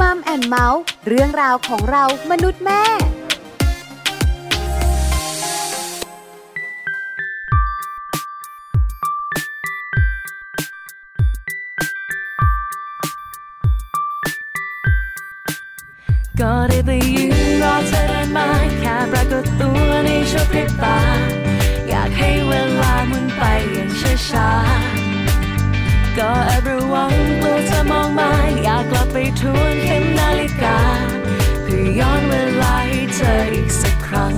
มัมแอนเมาส์เรื่องราวของเรามนุษย์แม่ก็ได้แต่ยืนรอเธอไดินมาแค่ปรากฏตัวในชั่วพริบตา อยากให้เวลามันไปอย่างช้าๆ ก็แอบระวังกลัวเธอมองมาอยากกลับไปทวนเข็มนาฬิกา เพื่อย้อนเวลาให้เธออีกสักครั้ง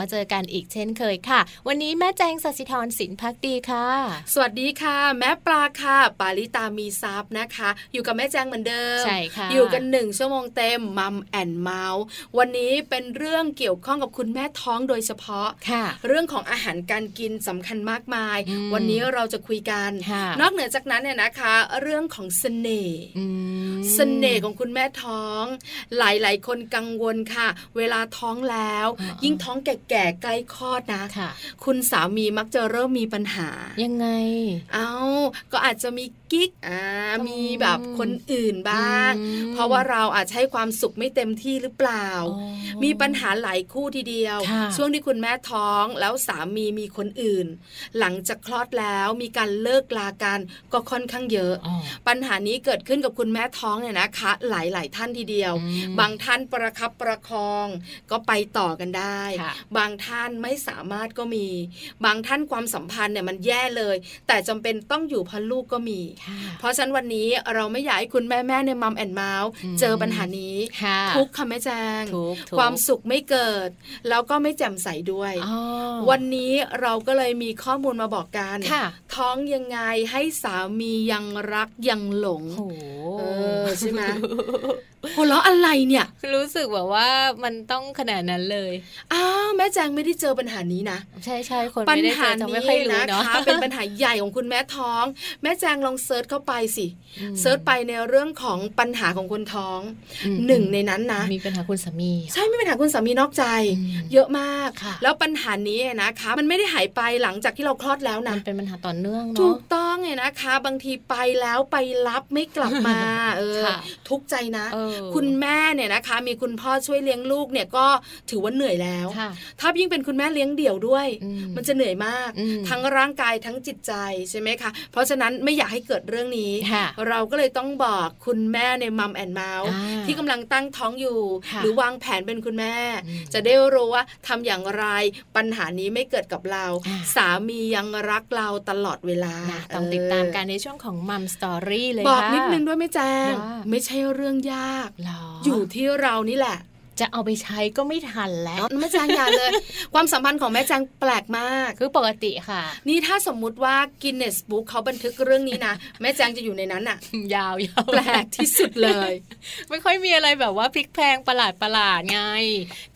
มาเจอกันอีกเช่นเคยค่ะ วันนี้แม่แจงสัสิธรสินพักดีค่ะ สวัสดีค่ะ แม่ปลาค่ะ ปาลิตามีซับนะคะ อยู่กับแม่แจงเหมือนเดิมใช่ค่ะอยู่กันหนึ่งชั่วโมงเต็มมัมแอนเมาส์วันนี้เป็นเรื่องเกี่ยวข้องกับคุณแม่ท้องโดยเฉพาะค่ะ เรื่องของอาหารการกินสำคัญมากมายอืมวันนี้เราจะคุยกันค่ะนอกเหนือจากนั้นเนี่ยนะคะ เรื่องของเสน่ห์อืมเสน่ห์ของคุณแม่ท้อง หลายๆ คนกังวลค่ะ เวลาท้องแล้วอ่ายิ่ยิ่งท้องแก่ๆใกล้คลอดนะค่ะ คุณสามีมักจะเริ่มมีปัญหา ยังไง เอาก็อาจจะมีกิ๊กอ่ามีแบบคนอื่นบ้างอืมเพราะว่าเราอาจจะให้ความสุขไม่เต็มที่หรือเปล่าอ๋อมีปัญหาหลายคู่ทีเดียวค่ะช่วงที่คุณแม่ท้องแล้วสามีมีคนอื่น หลังจากคลอดแล้วมีการเลิกลากันก็ค่อนข้างเยอะอ๋อปัญหานี้เกิดขึ้นกับคุณแม่ท้องเนี่ยนะคะ หลาย ๆ ท่านทีเดียวอืมบางท่านประคับประคองก็ไปต่อกันได้ค่ะบางท่านไม่สามารถก็มี บางท่านความสัมพันธ์เนี่ยมันแย่เลย แต่จำเป็นต้องอยู่เพราะลูกก็มีค่ะเพราะฉะนั้นวันนี้เราไม่อยากให้คุณแม่แม่ในมัมแอนเมาส์อืมเจอปัญหานี้ค่ะทุกข์ค่ะแม่แจงทุกข์ทุกข์ความสุขไม่เกิด แล้วก็ไม่แจ่มใสด้วยอ๋อวันนี้เราก็เลยมีข้อมูลมาบอกกันค่ะท้องยังไงให้สามียังรักยังหลงโอ้โหเออใช่ไหมหัวเราะอะไรเนี่ย รู้สึกแบบว่ามันต้องขนาดนั้นเลย อ้าวแม่แจงไม่ได้เจอปัญหานี้นะ ใช่ใช่คนปัญไม่ได้เจหาอจะไม่นี้ค่อยรู้นะเนาะคะเป็นปัญหาใหญ่ของคุณแม่ท้อง แม่แจงลองเซิร์ชเข้าไปสิอืมเซิร์ชไปในเรื่องของปัญหาของคนท้องอืมหนึ่งในนั้นนะ มีปัญหาคุณสามี ใช่ไม่เป็นปัญหาคุณสามีนอกใจอืมเยอะมากค่ะแล้วปัญหานี้นะคะ มันไม่ได้หายไปหลังจากที่เราคลอดแล้วมันะนเป็นปัญหาต่อเนื่องถูเนาะกต้องไงนะคะ บางทีไปแล้วไปรับไม่กลับมาเออค่ะทุกข์ใจนะเออคุณแม่เนี่ยนะคะ มีคุณพ่อช่วยเลี้ยงลูกเนี่ยก็ถือว่าเหนื่อยแล้วค่ะถ้ายิ่งเป็นคุณแม่เลี้ยงเดี่ยวด้วยอืมมันจะเหนื่อยมากอืมทั้งร่างกายทั้งจิตใจใช่ไหมคะ เพราะฉะนั้นไม่อยากให้เกิดเรื่องนี้ค่ะเราก็เลยต้องบอกคุณแม่ในมัมแอนเมาส์อ่าที่กำลังตั้งท้องอยู่ค่ะหรือวางแผนเป็นคุณแม่อืมจะได้รู้ว่าทำอย่างไรปัญหานี้ไม่เกิดกับเราอ่าสามียังรักเราตลอดเวลานะต้องติดตามกันในช่วงของมัมสตอรี่เลยบอกค่ะนิดนึงด้วยไหม่แจ้งว่าไม่ใช่เรื่องยากหรออยู่ที่เรานี่แหละ จะเอาไปใช้ก็ไม่ทันแล้วแม่แจงอย่าเลย ความสัมพันธ์ของแม่แจงแปลกมาก คือปกติค่ะ นี่ถ้าสมมุติว่ากินเนสบุ๊กเขาบันทึกเรื่องนี้นะแม่แจงจะอยู่ในนั้นอะยาวยาวแปลกที่สุดเลย ไม่ค่อยมีอะไรแบบว่าพลิกแพลงประหลาดประหลาดไง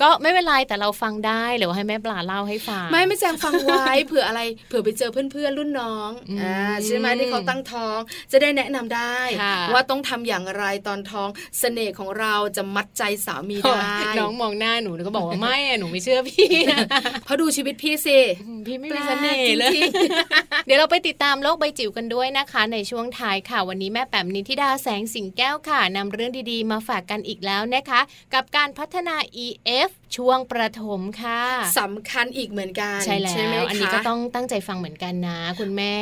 ก็ไม่เป็นไรแต่เราฟังได้หรือว่าให้แม่ปลาเล่าให้ฟังไม่แม่แจงฟังไว้เผื่ออะไรเผื่อไปเจอเพื่อนๆรุ่นน้องอืมอ่าใช่ไหมที่เขาตั้งท้องจะได้แนะนำได้ค่ะว่าต้องทำอย่างไรตอนท้องเสน่ห์ของเราจะมัดใจสามีได้น้องมองหน้าหนูหนูก็บอกว่าไม่อะหนูไม่เชื่อพี่เพราะดูชีวิตพี่สิพี่ไม่มีเสน่ห์เลยแปลกจริงเดี๋ยวเราไปติดตามโลกใบจิ๋วกันด้วยนะคะ ในช่วงท้ายค่ะวันนี้แม่แป๋มนิธิดาแสงสิงแก้วค่ะนำเรื่องดีๆ มาฝากกันอีกแล้วนะคะ กับการพัฒนา EF ช่วงประถมค่ะสำคัญอีกเหมือนกันใช่แล้ไหมวอันนี้คะก็ต้องตั้งใจฟังเหมือนกันนะ คุณแม่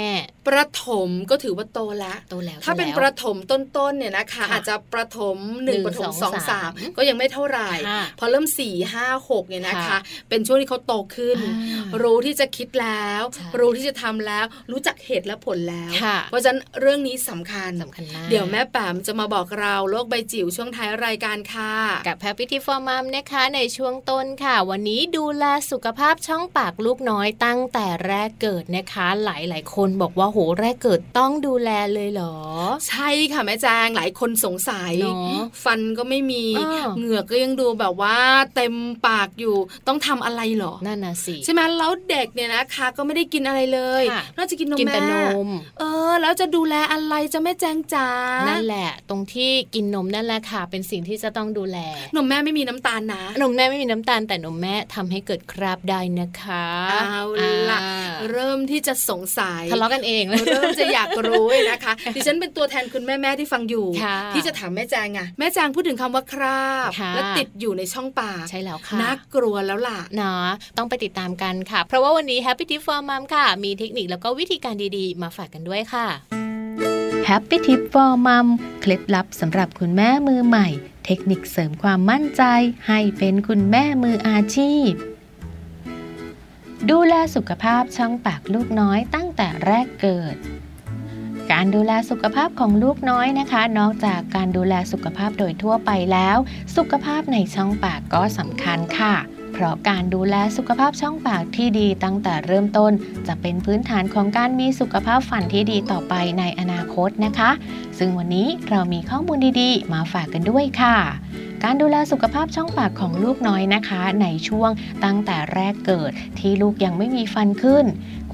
ประถมก็ถือว่าโตแล้วโตแล้ว ถ้าเป็นโตปแล้วระถมต้นๆเนี่ยนะคะค่ะอาจจะประถมหนึ่งหนึ่งประถมสสอองงสาสามมก็ยังไม่เท่าไหร่ค่ะพอเริ่มสี่ห้าหกเนี่ยนะคะค่ะเป็นช่วงที่เขาโตขึ้นอ่ารู้ที่จะคิดแล้วใช่รู้ที่จะทำแล้ว รู้จักเหตุและผลแล้วค่ะเพราะฉะนั้นเรื่องนี้สำคัญสำคัญมากเดี๋ยวแม่แปมจะมาบอกเราโลกใบจิ๋วช่วงท้ายรายการค่ะ กับแพพิธีฟอร์มัมนะคะในช่วงต้นค่ะ วันนี้ดูแลสุขภาพช่องปากลูกน้อยตั้งแต่แรกเกิดนะคะ หลายหลายๆคนบอกว่าโหแรกเกิดต้องดูแลเลยเหรอ ใช่ค่ะแม่แจงหลายคนสงสัยเนอะฟันก็ไม่มีอ้าวเหงือกก็ยังดูแบบว่าเต็มปากอยู่ต้องทำอะไรเหรอนั่นน่ะสิใช่ไหมแล้วเด็กเนี่ยนะคะก็ไม่ได้กินอะไรเลยค่ะนอกจากกินนมกินแต่แม่นม เออ แล้วจะดูแลอะไรจะแม่แจงจ๋านั่นแหละ ตรงที่กินนมนั่นแหละค่ะ เป็นสิ่งที่จะต้องดูแล นมแม่ไม่มีน้ำตาลนะนมแม่ไม่มีน้ำตาลแต่นมแม่ทำให้เกิดคราบได้นะคะเอาล่ะอ่าเริ่มที่จะสงสัยทะเลาะกันเองเลยเริ่มจะอยากรู้นะคะดิฉันเป็นตัวแทนคุณแม่แม่ๆที่ฟังอยู่ค่ะที่จะถามแม่แจงอะแม่แจงพูดถึงคำว่าคราบค่ะและติดอยู่ในช่องปากใช่แล้วค่ะน่ากลัวแล้วล่ะเนาะต้องไปติดตามกันค่ะ เพราะว่าวันนี้ Happy Tip for Mom ค่ะ มีเทคนิคแล้วก็วิธีการดีๆ มาฝากกันด้วยค่ะ Happy Tip for Mom เคล็ดลับสำหรับคุณแม่มือใหม่ เทคนิคเสริมความมั่นใจ ให้เป็นคุณแม่มืออาชีพ ดูแลสุขภาพช่องปากลูกน้อยตั้งแต่แรกเกิด การดูแลสุขภาพของลูกน้อยนะคะ นอกจากการดูแลสุขภาพโดยทั่วไปแล้ว สุขภาพในช่องปากก็สำคัญค่ะเพราะการดูแลสุขภาพช่องปากที่ดีตั้งแต่เริ่มต้น จะเป็นพื้นฐานของการมีสุขภาพฟันที่ดีต่อไปในอนาคตนะคะ ซึ่งวันนี้เรามีข้อมูลดีๆ มาฝากกันด้วยค่ะ การดูแลสุขภาพช่องปากของลูกน้อยนะคะ ในช่วงตั้งแต่แรกเกิดที่ลูกยังไม่มีฟันขึ้น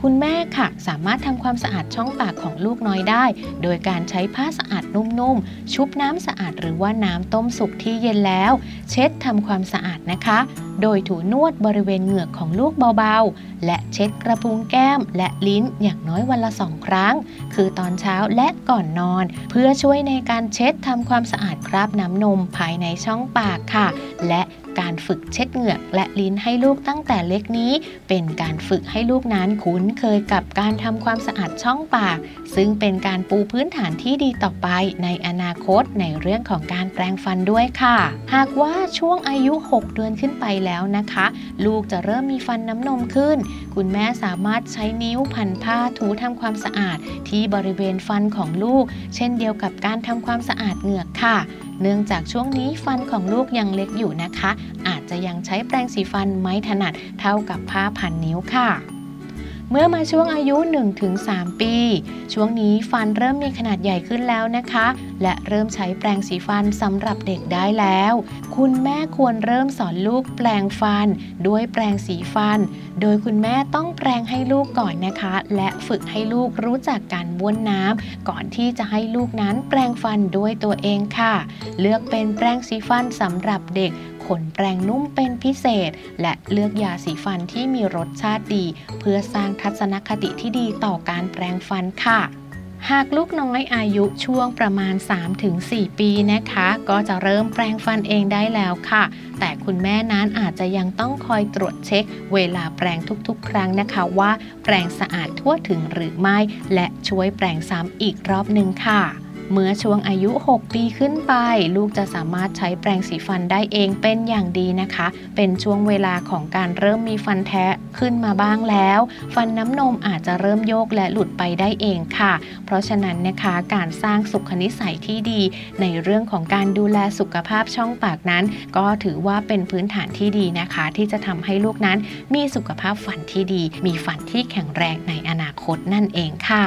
คุณแม่ค่ะ สามารถทำความสะอาดช่องปากของลูกน้อยได้ โดยการใช้ผ้าสะอาดนุ่มๆ ชุบน้ำสะอาดหรือว่าน้ำต้มสุกที่เย็นแล้ว เช็ดทำความสะอาดนะคะ โดยถูนวดบริเวณเหงือกของลูกเบาๆ และเช็ดกระพุ้งแก้มและลิ้นอย่างน้อยวันละสองครั้ง คือตอนเช้าและก่อนนอน เพื่อช่วยในการเช็ดทำความสะอาดคราบน้ำนมภายในช่องปากค่ะ และ การฝึกเช็ดเหงือกและลิ้นให้ลูกตั้งแต่เล็กนี้ เป็นการฝึกให้ลูกนั้นคุ้นเคยกับการทำความสะอาดช่องปาก ซึ่งเป็นการปูพื้นฐานที่ดีต่อไปในอนาคตในเรื่องของการแปรงฟันด้วยค่ะ หากว่าช่วงอายุ 6 เดือนขึ้นไปแล้วนะคะ ลูกจะเริ่มมีฟันน้ำนมขึ้น คุณแม่สามารถใช้นิ้วพันผ้าถูทำความสะอาดที่บริเวณฟันของลูก เช่นเดียวกับการทำความสะอาดเหงือกค่ะ เนื่องจากช่วงนี้ฟันของลูกยังเล็กอยู่นะคะ อาจจะยังใช้แปรงสีฟันไม่ถนัดเท่ากับผ้าพันนิ้วค่ะ เมื่อมาช่วงอายุ 1-3 ปี ช่วงนี้ฟันเริ่มมีขนาดใหญ่ขึ้นแล้วนะคะ และเริ่มใช้แปรงสีฟันสำหรับเด็กได้แล้ว คุณแม่ควรเริ่มสอนลูกแปรงฟัน ด้วยแปรงสีฟัน โดยคุณแม่ต้องแปรงให้ลูกก่อนนะคะ และฝึกให้ลูกรู้จักการบ้วนน้ำก่อนที่จะให้ลูกนั้นแปรงฟันด้วยตัวเองค่ะ เลือกเป็นแปรงสีฟันสำหรับเด็ก ขนแปรงนุ่มเป็นพิเศษ และเลือกยาสีฟันที่มีรสชาติดี เพื่อสร้างทัศนคติที่ดีต่อการแปรงฟันค่ะหากลูกน้อยอายุช่วงประมาณ 3-4 ปีนะคะ ก็จะเริ่มแปรงฟันเองได้แล้วค่ะ แต่คุณแม่นั้นอาจจะยังต้องคอยตรวจเช็ค เวลาแปรงทุกๆ ครั้งนะคะว่า แปรงสะอาดทั่วถึงหรือไม่ และช่วยแปรงซ้ำอีกรอบหนึ่งค่ะ เมื่อช่วงอายุ 6 ปีขึ้นไป ลูกจะสามารถใช้แปรงสีฟันได้เองเป็นอย่างดีนะคะ เป็นช่วงเวลาของการเริ่มมีฟันแท้ขึ้นมาบ้างแล้ว ฟันน้ำนมอาจจะเริ่มโยกและหลุดไปได้เองค่ะ เพราะฉะนั้นนะคะการสร้างสุขนิสัยที่ดี ในเรื่องของการดูแลสุขภาพช่องปากนั้น ก็ถือว่าเป็นพื้นฐานที่ดีนะคะ ที่จะทำให้ลูกนั้นมีสุขภาพฟันที่ดี มีฟันที่แข็งแรงในอนาคตนั่นเองค่ะ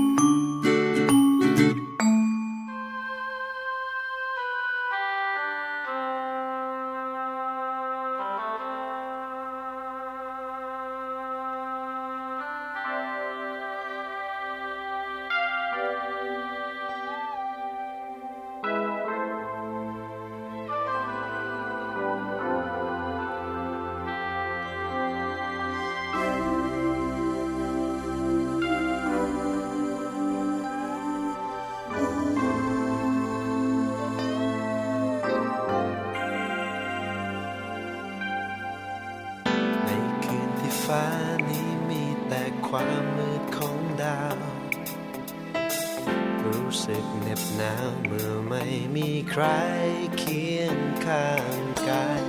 เคียงข้างกาย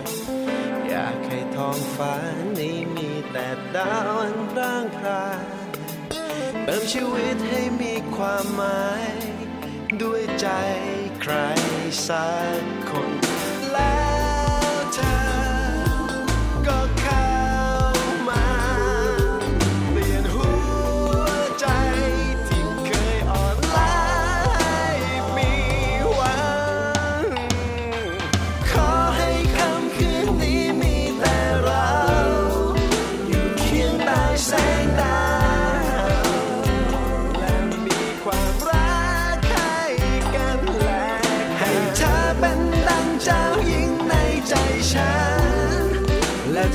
อยากให้ท้องฟ้านี้มีแต่ดาวอันร่างพรายเติมชีวิตให้มีความหมาย ด้วยใจใครสัก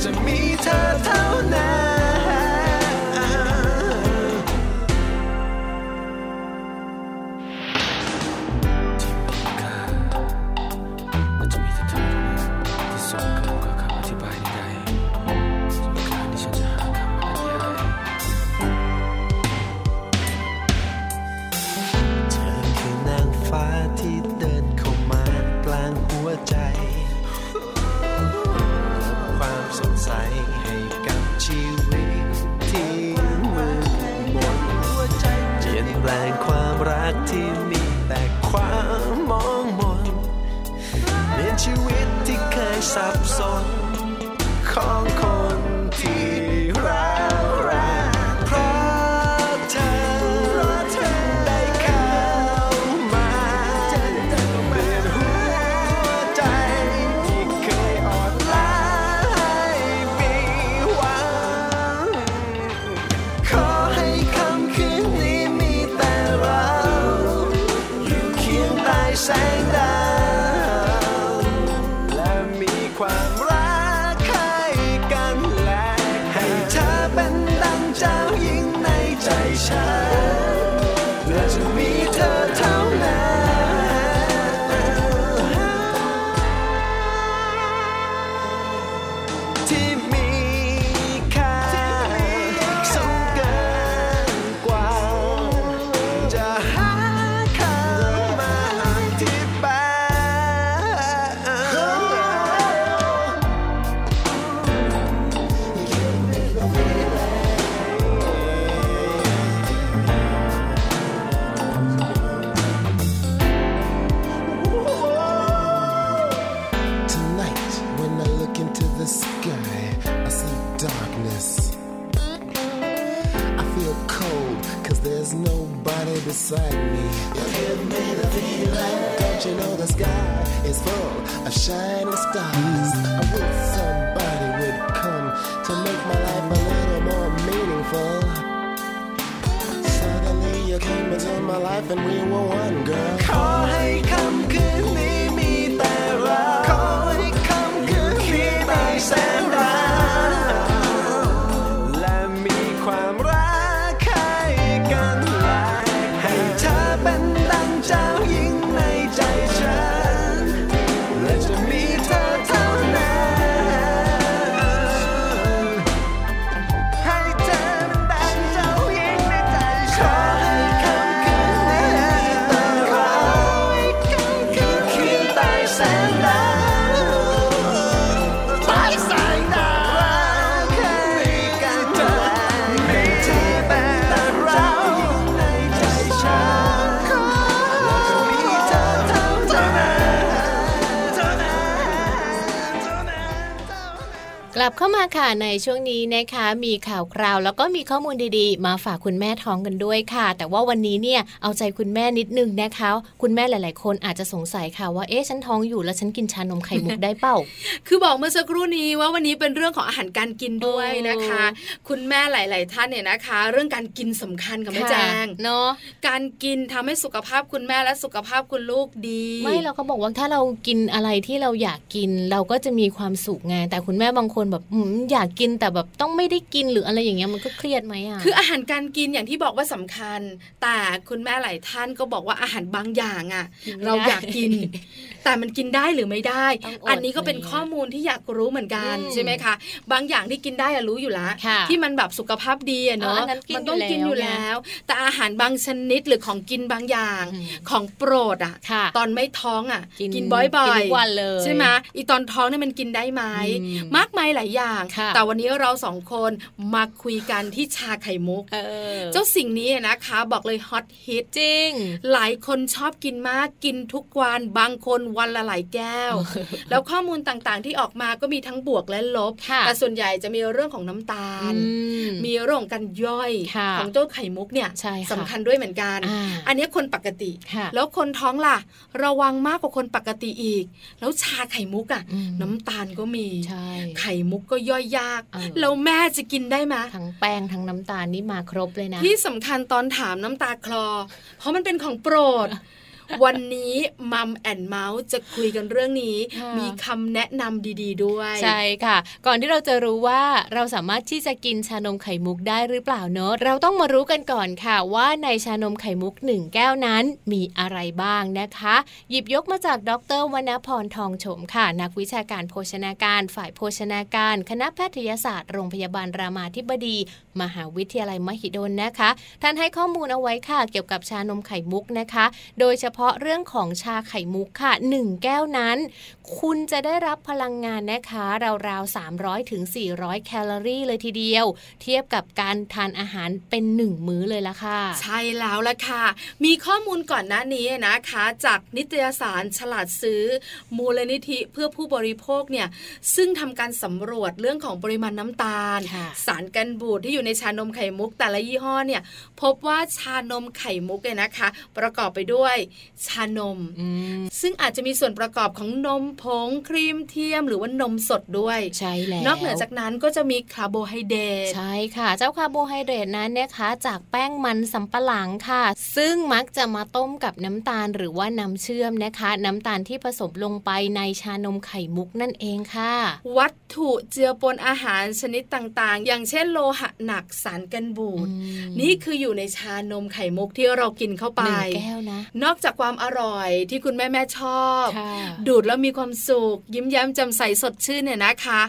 และจะ nobody me. You give me the feeling. Don't you know the sky is full of shining stars? I wish somebody would come to make my life a little more meaningful. Suddenly you came into my life and we were one girl. ขอ เข้ามาค่ะในช่วงนี้นะคะ มีข่าวคราว แล้วก็มีข้อมูลดีๆ มาฝากคุณแม่ท้องกันด้วยค่ะ แต่ว่าวันนี้เนี่ยเอาใจคุณแม่นิดนึงนะคะ คุณแม่หลาย ๆ คนอาจจะสงสัยค่ะว่าเอ๊ะฉันท้องอยู่แล้วฉันกินชานมไข่มุกได้เปล่า คือบอกเมื่อสักครู่นี้ว่าวันนี้เป็นเรื่องของอาหารการกินด้วยนะคะเออคุณแม่หลาย ๆ ท่านเนี่ยนะคะ เรื่องการกินสำคัญกับแม่แจงเนาะการกินทำให้สุขภาพคุณแม่และสุขภาพคุณลูกดี ไม่เราก็บอกว่าถ้าเรากินอะไรที่เราอยากกินเราก็จะมีความสุขไงแต่คุณแม่บางคนแบบอยากกินแต่แบบต้องไม่ได้กินหรืออะไรอย่างเงี้ยมันก็เครียดไหมอะคืออาหารการกินอย่างที่บอกว่าสำคัญ แต่คุณแม่หลายท่านก็บอกว่าอาหารบางอย่างอะกินไม่ได้เราอยากกิน แต่มันกินได้หรือไม่ได้ต้องอดอันนี้ก็เป็นอะไรเงี้ยข้อมูลที่อยากรู้เหมือนกันอืมใช่ไหมคะ บางอย่างที่กินได้อะรู้อยู่แล้วค่ะที่มันแบบสุขภาพดีอะเนาะอ๋ออันนั้นกินมัต้องกินออยู่ยู่แล้แล้ววแต่อาหารบางชนิดหรือของกินบางอย่างอืมของโปรดอะค่ะ ตอนไม่ท้องอะ กินกินบ่อยกินๆทุกวันเลยใช่ไหมอีตอนท้องเนี่ยมันกินได้ไหมอืมมากมายหลายอย่างค่ะแต่วันนี้เราสองคนมาคุยกันที่ชาไข่มุกเออเจ้าสิ่งนี้นะคะ บอกเลยฮอตฮิตจริง หลายคนชอบกินมากกินทุกวันบางคนวันละหลายแก้ว แล้วข้อมูลต่างๆที่ออกมาก็มีทั้งบวกและลบค่ะแต่ส่วนใหญ่จะมีเรื่องของน้ำตาลอืมมีเรื่องของการย่อยค่ะของเจ้าไข่มุกเนี่ยใช่ค่ะสำคัญด้วยเหมือนกันอ่าอันนี้คนปกติค่ะแล้วคนท้องล่ะ ระวังมากกว่าคนปกติอีก แล้วชาไข่มุกอะอืมน้ำตาลก็มีใช่ไข่มุกก็ย่อยยากเออแล้วแม่จะกินได้ไหมทั้งแป้งทั้งน้ำตาลนี่มาครบเลยนะ ที่สำคัญตอนถามน้ำตาคลอ เพราะมันเป็นของโปรด วันนี้มัมแอนเมาส์จะคุยกันเรื่องนี้ค่ะมีคำแนะนำดีๆด้วย ใช่ค่ะ ก่อนที่เราจะรู้ว่าเราสามารถที่จะกินชานมไข่มุกได้หรือเปล่าเนอะเราต้องมารู้กันก่อนค่ะ ว่าในชานมไข่มุกหนึ่งแก้วนั้นมีอะไรบ้างนะคะ หยิบยกมาจากดรวรรณพรทองโฉมค่ะ นักวิชาการโภชนาการฝ่ายโภชนาการ คณะแพทยศาสตร์โรงพยาบาลรามาธิบดี มหาวิทยาลัยมหิดลนะคะ ท่านให้ข้อมูลเอาไว้ค่ะ เกี่ยวกับชานมไข่มุกนะคะ โดยเฉพพาะเรื่องของชาไข่มุกค่ะ 1 แก้วนั้น คุณจะได้รับพลังงานนะคะราวๆ 300ถึง400 แคลอรี่เลยทีเดียว เทียบกับการทานอาหารเป็น 1 มื้อเลยละค่ะ ใช่แล้วล่ะค่ะ มีข้อมูลก่อนหน้านี้นะคะ จากนิตยสารฉลาดซื้อ มูลนิธิเพื่อผู้บริโภคเนี่ยซึ่งทำการสำรวจเรื่องของปริมาณน้ำตาลค่ะสารกันบูดที่อยู่ในชานมไข่มุกแต่ละยี่ห้อเนี่ยพบว่าชานมไข่มุกเนี่ยนะคะ ประกอบไปด้วยชานมอืมซึ่งอาจจะมีส่วนประกอบของนมผงครีมเทียม หรือว่านมสดด้วยใช่แล้วนอกเหนือจากนั้นก็จะมีคาร์โบไฮเดรตใช่ค่ะ เจ้าคาร์โบไฮเดรตนั้นนะคะจากแป้งมันสำปะหลังค่ะ ซึ่งมักจะมาต้มกับน้ำตาลหรือว่าน้ำเชื่อมนะคะ น้ำตาลที่ผสมลงไปในชานมไข่มุกนั่นเองค่ะ วัตถุเจือปนอาหารชนิดต่างๆ อย่างเช่นโลหะหนักสารกันบูดอืมนี่คืออยู่ในชานมไข่มุกที่เรากินเข้าไปหนึ่งแก้วนะ นอกจากความอร่อยที่คุณแม่แม่ๆชอบค่ะดูดแล้วมีความสุข ยิ้มแย้มแจ่มใสสดชื่นเนี่ยนะคะ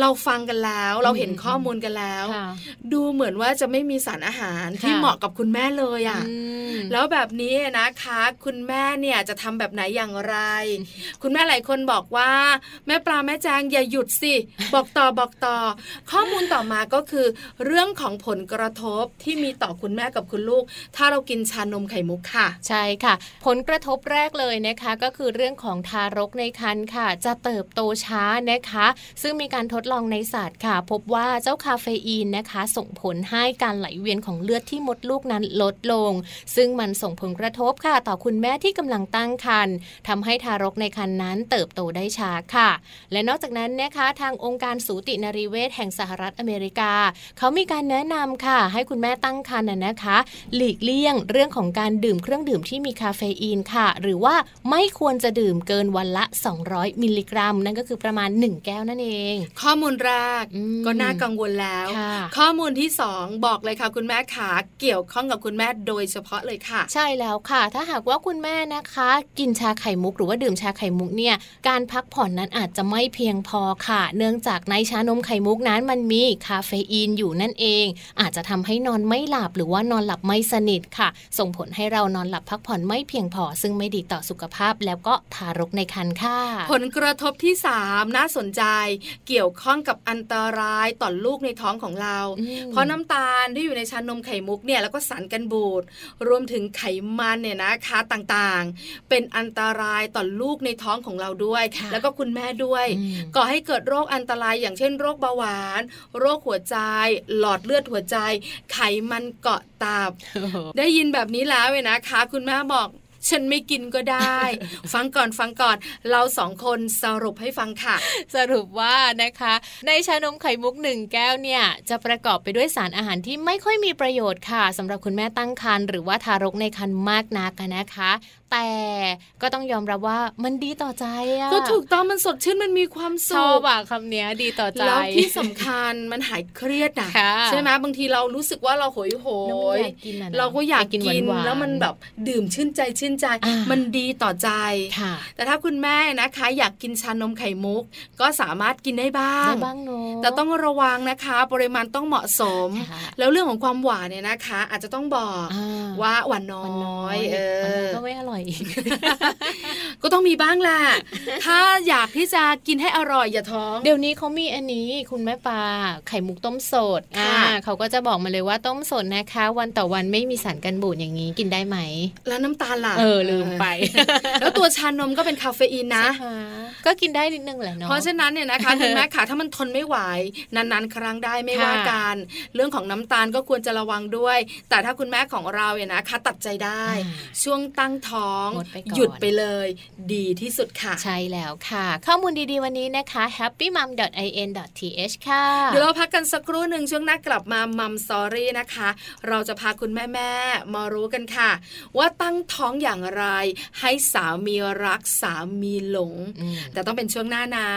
เราฟังกันแล้วเราเห็นข้อมูลกันแล้วค่ะดูเหมือนว่าจะไม่มีสารอาหารที่ค่ะเหมาะกับคุณแม่เลยอะอืมแล้วแบบนี้นะคะ คุณแม่เนี่ยจะทำแบบไหนอย่างไร คุณแม่หลายคนบอกว่า แม่ปลาแม่แจงอย่าหยุดสิบอกต่อบอกต่อ ข้อมูลต่อมาก็คือเรื่องของผลกระทบที่มีต่อคุณแม่กับคุณลูก ถ้าเรากินชานมไข่มุกค่ะ ใช่ค่ะผลกระทบแรกเลยนะคะก็คือเรื่องของทารกในครรภ์ค่ะ จะเติบโตช้านะคะ ซึ่งมีการทดลองในสัตว์ค่ะ พบว่าเจ้าคาเฟอีนนะคะ ส่งผลให้การไหลเวียนของเลือดที่มดลูกนั้นลดลง ซึ่งมันส่งผลกระทบค่ะ ต่อคุณแม่ที่กำลังตั้งครรภ์ทำให้ทารกในครรภ์นั้นเติบโตได้ช้าค่ะ และนอกจากนั้นนะคะทางองค์การสูตินรีเวชแห่งสหรัฐอเมริกา เขามีการแนะนำค่ะ ให้คุณแม่ตั้งครรภ์นนะคะ หลีกเลี่ยงเรื่องของการดื่มเครื่องดื่มที่มีคาเฟอีนค่ะ หรือว่าไม่ควรจะดื่มเกินวันละ 200 มิลลิกรัม นั่นก็คือประมาณ 1 แก้วนั่นเอง ข้อมูลแรกอืมก็น่ากังวลแล้วค่ะข้อมูลที่สองบอกเลยค่ะคุณแม่ขาเกี่ยวข้องกับคุณแม่โดยเฉพาะเลยค่ะ ใช่แล้วค่ะ ถ้าหากว่าคุณแม่นะคะ กินชาไข่มุกหรือว่าดื่มชาไข่มุกเนี่ยการพักผ่อนนั้นอาจจะไม่เพียงพอค่ะ เนื่องจากในชานมไข่มุกนั้นมันมีคาเฟอีนอยู่นั่นเอง อาจจะทำให้นอนไม่หลับหรือว่านอนหลับไม่สนิทค่ะ ส่งผลให้เรานอนหลับพักผ่อนไม่เพียงพอซึ่งไม่ดีต่อสุขภาพแล้วก็ทารกในครรภ์ค่ะ ผลกระทบที่ 3 น่าสนใจ เกี่ยวข้องกับอันตรายต่อลูกในท้องของเราอืมเพราะน้ำตาลที่อยู่ในชานมไข่มุกเนี่ยแล้วก็สารกันบูดรวมถึงไขมันเนี่ยนะคะต่างๆ เป็นอันตรายต่อลูกในท้องของเราด้วยค่ะแล้วก็คุณแม่ด้วยอืมก่อให้เกิดโรคอันตรายอย่างเช่น โรคเบาหวาน โรคหัวใจ หลอดเลือดหัวใจ ไขมันเกาะตับ ได้ยินแบบนี้แล้วเว้ยนะคะ คุณแม่บอก ฉันไม่กินก็ได้ ฟังก่อนฟังก่อน เราสองคนสรุปให้ฟังค่ะ สรุปว่านะคะ ในชานมไข่มุกหนึ่งแก้วเนี่ย จะประกอบไปด้วยสารอาหารที่ไม่ค่อยมีประโยชน์ค่ะสำหรับคุณแม่ตั้งครรภ์หรือว่าทารกในครรภ์มากนักอะนะคะ แต่ก็ต้องยอมรับว่ามันดีต่อใจอะก็ถูกต้องมันสดชื่นมันมีความชสุอบขอะคำเนี้ยดีต่อใจแล้วที่สำคัญมันหายเครียดนะค่ะใช่ไหมบางทีเรารู้สึกว่าเราโหยโหแล้วมันยอยากกินอะนะเราก็อยากอยากกิกินนหวานๆแล้วมันแบบดื่มชื่นใจชื่นใจอ่ามัมันดีต่อใจค่ะแต่ถ้าคุณแม่นะคะ อยากกินชานมไข่มุก ก็สามารถกินได้บ้างได้บ้างเนาะแต่ต้องระวังนะคะ ปริมาณต้องเหมาะสมค่ะแล้วเรื่องของความหวานเนี่ยนะคะ อาจจะต้องบอกอ่าว่าหวานน้มันน้ออยยเอมันน้ออยก็ไม่อร่อยก็ต้องมีบ้างแหละถ้าอยากที่จะกินให้อร่อยอย่าท้อง เดี๋ยวนี้เขามีอันนี้คุณแม่ปลาไข่มุกต้มสดค่ะอ่าเขาก็จะบอกมาเลยว่าต้มสดนะคะ วันต่อวันไม่มีสารกันบูดอย่างนี้กินได้ไหม แล้วน้ำตาลล่ะเออลืมไป แล้วตัวชานมก็เป็นคาเฟอีนนะใช่ไหมก็กินได้นิดนึงแหละเนาะเพราะฉะนั้นเนี่ยนะคะคุณแม่ขาถ้ามันทนไม่ไหวนานๆ ครั้งได้ไม่ค่ะว่ากันเรื่องของน้ำตาลก็ควรจะระวังด้วย แต่ถ้าคุณแม่ของเราเนี่ยนะคะตัดใจได้อ่าช่วงตั้งท้องงดไปก่อนหยุดไปเลย ดีที่สุดค่ะ ใช่แล้วค่ะ ข้อมูลดีๆวันนี้นะคะ happymum.in.th ค่ะ เดี๋ยวเราพักกันสักครู่หนึ่งช่วงหน้ากลับมามัมสอรี่นะคะ เราจะพาคุณแม่แม่ๆมารู้กันค่ะ ว่าตั้งท้องอย่างไร ให้สามีรักสามีหลงอืมแต่ต้องเป็นช่วงหน้านะ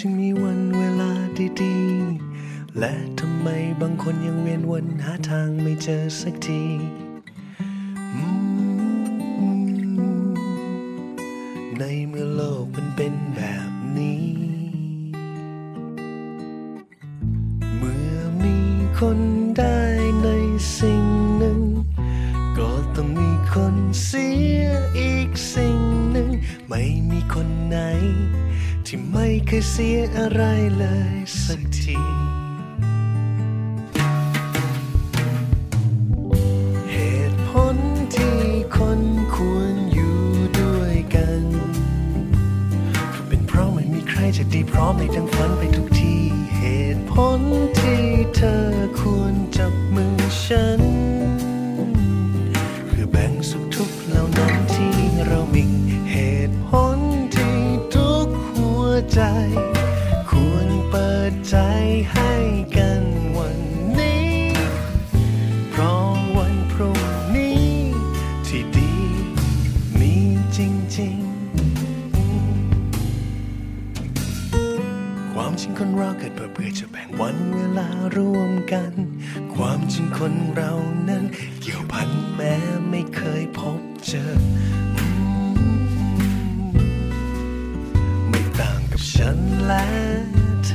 จึงมีวันเวลาดีๆ และทำไมบางคนยังเวียนวนหาทางไม่เจอสักที เคยเสียอะไรเลยสักที ใจให้กันวันนี้ เพราะวันพรุ่งนี้ ที่ดีมีจริงๆ ความจริงคนเราเกิดเพื่อจะแบ่งวันเวลารวมกัน ความจริงคนเรานั้น เกี่ยวพันแม้ไม่เคยพบเจอไม่ต่างกับฉันแล้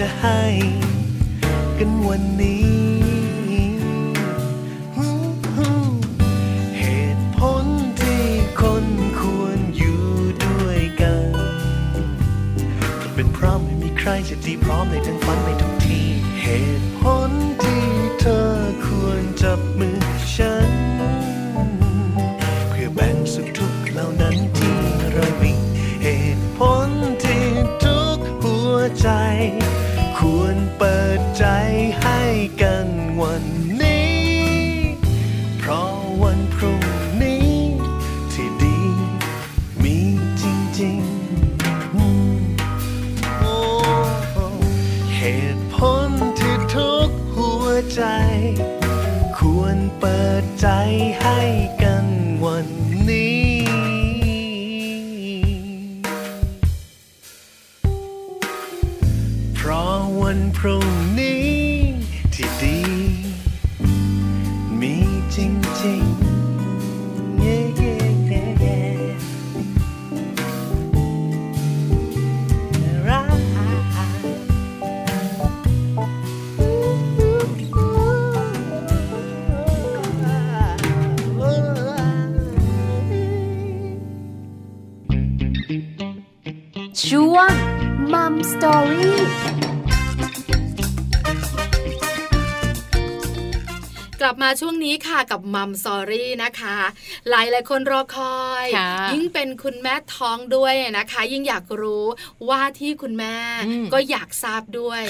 จะให้ กันวันนี้ กลับมาช่วงนี้ค่ะกับมัมสอรี่นะคะ หลายหลายคนรอคอย ยิ่งเป็นคุณแม่ท้องด้วยนะคะ ยิ่งอยากรู้ว่าที่คุณแม่ก็อยากทราบด้วย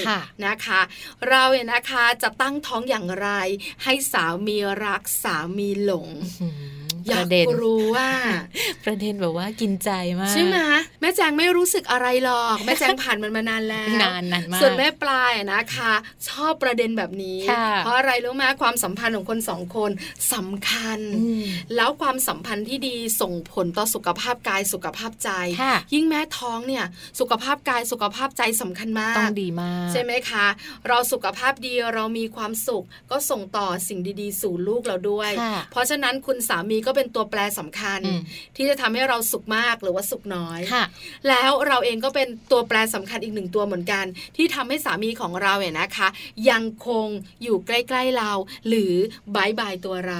นะคะ เราเนี่ยนะคะจะตั้งท้องอย่างไร ให้สามีรักสามีหลง อยาปกระเด็นรู้ว่า ประเด็นแบบว่ากินใจมากใช่ไหมแม่แจงไม่รู้สึกอะไรหรอกแม่แจงผ่านมันมานานแล้วนานนานมากส่วนแม่ปลายอะนะคะ ชอบประเด็นแบบนี้ค่ะเพราะอะไรรู้ไหมความสัมพันธ์ของคนสองคนสำคัญอืมแล้วความสัมพันธ์ที่ดีส่งผลต่อสุขภาพกายสุขภาพใจค่ะยิ่งแม่ท้องเนี่ยสุขภาพกายสุขภาพใจสำคัญมากต้องดีมาก ใช่ไหมคะ เราสุขภาพดีเรามีความสุขก็ส่งต่อสิ่งดีๆ สู่ลูกเราด้วยค่ะเพราะฉะนั้นคุณสามีก็เป็นตัวแปรสำคัญอืมที่จะทำให้เราสุขมากหรือว่าสุขน้อยค่ะ แล้วเราเองก็เป็นตัวแปรสำคัญอีกหนึ่งตัวเหมือนกัน ที่ทำให้สามีของเราเนี่ยนะคะ ยังคงอยู่ใกล้ๆเรา หรือบายบายตัวเรา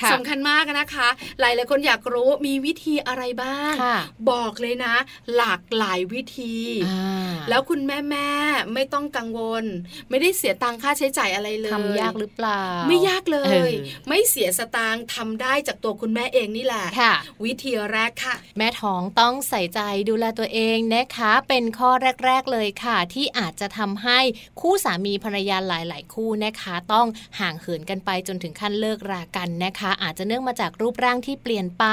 ค่ะสำคัญมากนะคะ หลายๆคนอยากรู้มีวิธีอะไรบ้างค่ะบอกเลยนะ หลากหลายวิธีอ่าแล้วคุณแม่แม่ๆไม่ต้องกังวล ไม่ได้เสียตังค่าใช้จ่ายอะไรเลยทำยากหรือเปล่า ไม่ยากเลเอยอไม่เสียสตางค์ทำได้จากตัวคุณแม่เองนี่แหละค่ะ วิธีแรกค่ะ แม่ท้องต้องใส่ใจดูแลตัวเองนะคะ เป็นข้อแรก ๆเลยค่ะ ที่อาจจะทำให้คู่สามีภรรยาหลาย ๆ คู่นะคะ ต้องห่างเหินกันไปจนถึงขั้นเลิกรากันนะคะ อาจจะเนื่องมาจากรูปร่างที่เปลี่ยนไป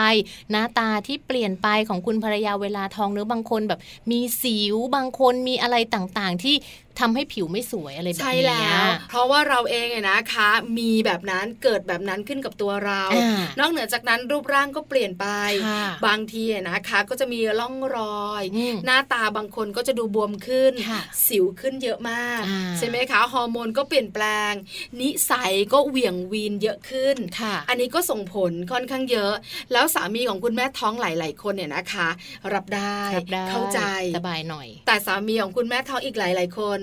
หน้าตาที่เปลี่ยนไปของคุณภรรยาเวลาท้องเนื้อบางคนแบบมีสิวบางคนมีอะไรต่างๆ ที่ ทำให้ผิวไม่สวยอะไรแบบใช่เนี้แล้ยวเพราะว่าเราเองเนี่ยนะคะ มีแบบนั้นเกิดแบบนั้นขึ้นกับตัวเราอ่านอกเหนือจากนั้นรูปร่างก็เปลี่ยนไปค่ะบางทีเนี่ยนะคะ ก็จะมีร่องรอยอืมหน้าตาบางคนก็จะดูบวมขึ้นค่ะสิวขึ้นเยอะมากอ่าใช่ไหมคะฮอร์โมนก็เปลี่ยนแปลง นิสัยก็เหวี่ยงวีนเยอะขึ้นค่ะอันนี้ก็ส่งผลค่อนข้างเยอะ แล้วสามีของคุณแม่ท้องหลาย ๆ คนเนี่ยนะคะ รับได้รับได้เข้าใจสบายหน่อย แต่สามีของคุณแม่ท้องอีกหลาย ๆ คนอืม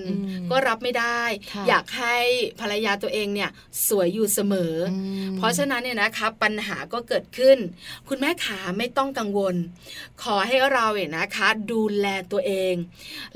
ก็รับไม่ได้ค่ะอยากให้ภรรยาตัวเองเนี่ยสวยอยู่เสมออมเพราะฉะนั้นเนี่ยนะคะปัญหาก็เกิดขึ้น คุณแม่ขาไม่ต้องกังวล ขอให้เราเนี่ยนะคะ ดูแลตัวเอง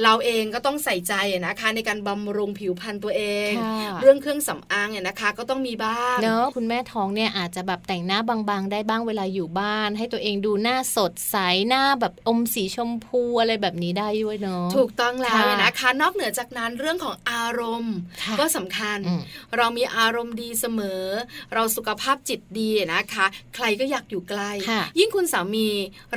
เราเองก็ต้องใส่ใจนะคะในการบำรุงผิวพรรณตัวเองค่ะเรื่องเครื่องสำอางเนี่ยนะคะ ก็ต้องมีบ้างเนอะคุณแม่ท้องเนี่ยอาจจะแบบแต่งหน้าบางๆ ได้บ้างเวลาอยู่บ้าน ให้ตัวเองดูหน้าสดใสหน้าแบบอมสีชมพูอะไรแบบนี้ได้ด้วยเนอะถูกต้องแล้วค่ะนะคะ นอกเหนือจากนั้นเรื่องของอารมณ์ค่ะก็สำคัญอืมเรามีอารมณ์ดีเสมอ เราสุขภาพจิตดีนะคะ ใครก็อยากอยู่ใกล้ค่ะยิ่งคุณสามี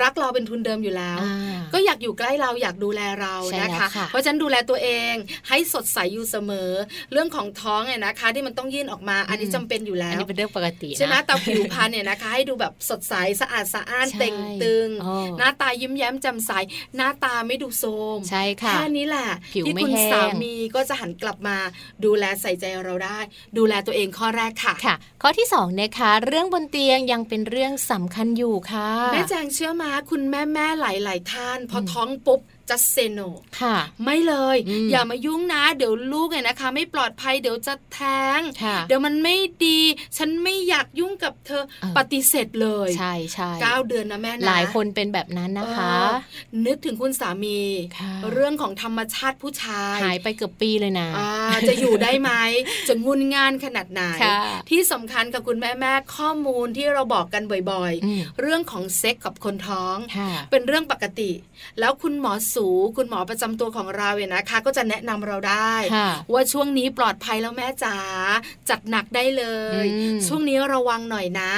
รักเราเป็นทุนเดิมอยู่แล้วอ่าก็อยากอยู่ใกล้เราอยากดูแลเราใช่นะแล้วคะค่ะเพราะฉะนั้นดูแลตัวเองให้สดใสอยู่เสมอ เรื่องของท้องเนี่ยนะคะ ที่มันต้องยื่นออกมาอันนี้จำเป็นอยู่แล้อันวนี้เป็นเรื่องปกตินะใช่ไหมแต่ผิวพรรณเนี่ยนะคะ ให้ดูแบบสดใสสะอาดสะอ้านใช่เต่งตึงอ๋อหน้าตายิ้มแย้มแจ่มใสหน้าตาไม่ดูโทรมใช่ค่ะแค่นี้แหละผิวที่ไม่คุณแห้งสามีก็จะหันกลับมาดูแลใส่ใจเราได้ ดูแลตัวเองข้อแรกค่ะค่ะ ข้อที่สองนะคะเรื่องบนเตียงยังเป็นเรื่องสำคัญอยู่ค่ะ แม่แจงเชื่อมาคุณแม่แม่ๆหลาย ๆ ท่าน พอท้องปุ๊บ จะเซโนค่ะ ไม่เลยอืมอย่ามายุ่งนะ เดี๋ยวลูกเนี่ยนะคะ ไม่ปลอดภัยเดี๋ยวจะแท้งค่ะเดี๋ยวมันไม่ดี ฉันไม่อยากยุ่งกับเธอเออปฏิเสธเลย ใช่ใช่เก้าเดือนนะแม่นะหลายคนเป็นแบบนั้นนะคะเออนึกถึงคุณสามีค่ะเรื่องของธรรมชาติผู้ชาย หายไปเกือบปีเลยนะอ่าจะอยู่ได้ไหมจะงุนงานขนาดไหนค่ะที่สำคัญกับคุณแม่แม่ๆข้อมูลที่เราบอกกันบ่อยอืมๆเรื่องของเซ็กกับคนท้องค่ะเป็นเรื่องปกติ แล้วคุณหมอสูคุณหมอประจำตัวของเราเนี่ยนะคะ ก็จะแนะนำเราได้ค่ะว่าช่วงนี้ปลอดภัยแล้วแม่จ๋าจัดหนักได้เลยอืมช่วงนี้ระวังหน่อยนะ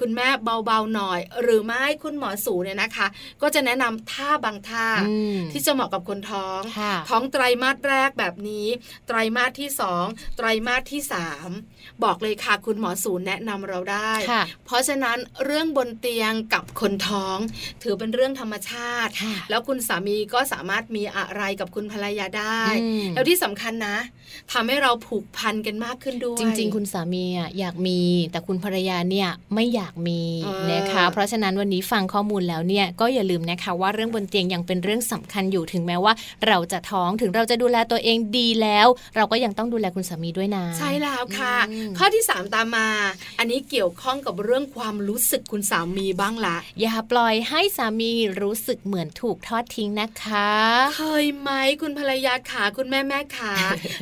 คุณแม่เบาๆหน่อย หรือไม่คุณหมอสูเนี่ยนะคะ ก็จะแนะนำท่าบางท่าอืมที่จะเหมาะกับคนท้องค่ะท้องไตรมาสแรกแบบนี้ ไตรมาสที่สองไตรมาสที่สาม บอกเลยค่ะคุณหมอสูแนะนำเราได้ค่ะเพราะฉะนั้นเรื่องบนเตียงกับคนท้อง ถือเป็นเรื่องธรรมชาติค่ะแล้วคุณสามีก็สามารถมีอะไรกับคุณภรรยาได้อืมแล้วที่สำคัญนะทำให้เราผูกพันกันมากขึ้นด้วย จริง ๆ คุณสามีอะอยากมี แต่คุณภรรยาเนี่ยไม่อยากมีเออนะคะ เพราะฉะนั้นวันนี้ฟังข้อมูลแล้วเนี่ยก็อย่าลืมนะคะว่าเรื่องบนเตียงยังเป็นเรื่องสำคัญอยู่ถึงแม้ว่า เราจะท้องถึงเราจะดูแลตัวเองดีแล้ว เราก็ยังต้องดูแลคุณสามีด้วยนะใช่แล้วค่ะอืมข้อที่สามตามมา อันนี้เกี่ยวข้องกับเรื่องความรู้สึกคุณสามีบ้างละอย่าปล่อยให้สามีรู้สึกเหมือนถูกทอดทิ้งนะคคะเคยไหมคุณภรรยาขาคุณแม่แม่ขา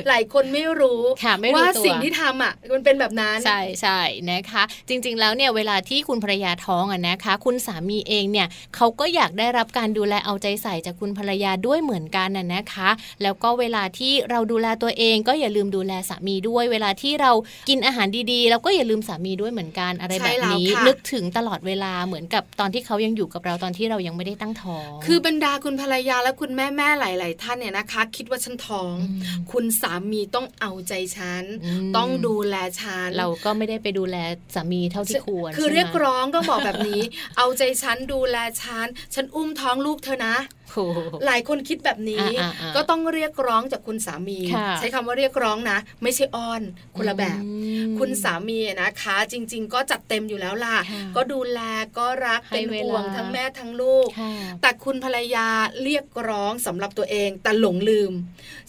หลายคนไม่รู้ค่ะไม่รู้ว่าตัวสิ่งที่ทำอะมันเป็นแบบนั้นใช่ใช่นะคะ จริง ๆ แล้วเนี่ยเวลาที่คุณภรรยาท้องอะนะคะ คุณสามีเองเนี่ยเขาก็อยากได้รับการดูแลเอาใจใส่จากคุณภรรยาด้วยเหมือนกันน่ะนะคะ แล้วก็เวลาที่เราดูแลตัวเองก็อย่าลืมดูแลสามีด้วย เวลาที่เรากินอาหารดีๆเราก็อย่าลืมสามีด้วยเหมือนกันอะไรใช่แบบแล้วนี้ค่ะนึกถึงตลอดเวลาเหมือนกับตอนที่เขายังอยู่กับเราตอนที่เรายังไม่ได้ตั้งท้อง คือบรรดาคุณภรรยาและคุณแม่แม่ๆหลาย ๆ ท่านเนี่ยนะคะ คิดว่าฉันท้องอืมคุณสามีต้องเอาใจฉันอืมต้องดูแลฉันเราก็ไม่ได้ไปดูแลสามีเท่าที่ควร คือใช่ไหมเรียกร้องต้องบอกแบบนี้ เอาใจฉันดูแลฉันฉันอุ้มท้องลูกเธอนะโอ้โหหลายคนคิดแบบนี้อ่าๆๆก็ต้องเรียกร้องจากคุณสามีค่ะใช้คำว่าเรียกร้องนะ ไม่ใช่อ้อนคนละแบบอืมคุณสามีนะคะ จริง ๆ ก็จัดเต็มอยู่แล้วล่ะค่ะก็ดูแลก็รักให้เป็นเวห่วงลาทั้งแม่ทั้งลูกค่ะแต่คุณภรรยาเรียกร้องสำหรับตัวเอง แต่หลงลืม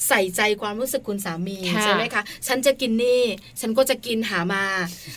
ใส่ใจความรู้สึกคุณสามีค่ะใช่ไหมคะฉันจะกินนี่ ฉันก็จะกินหามา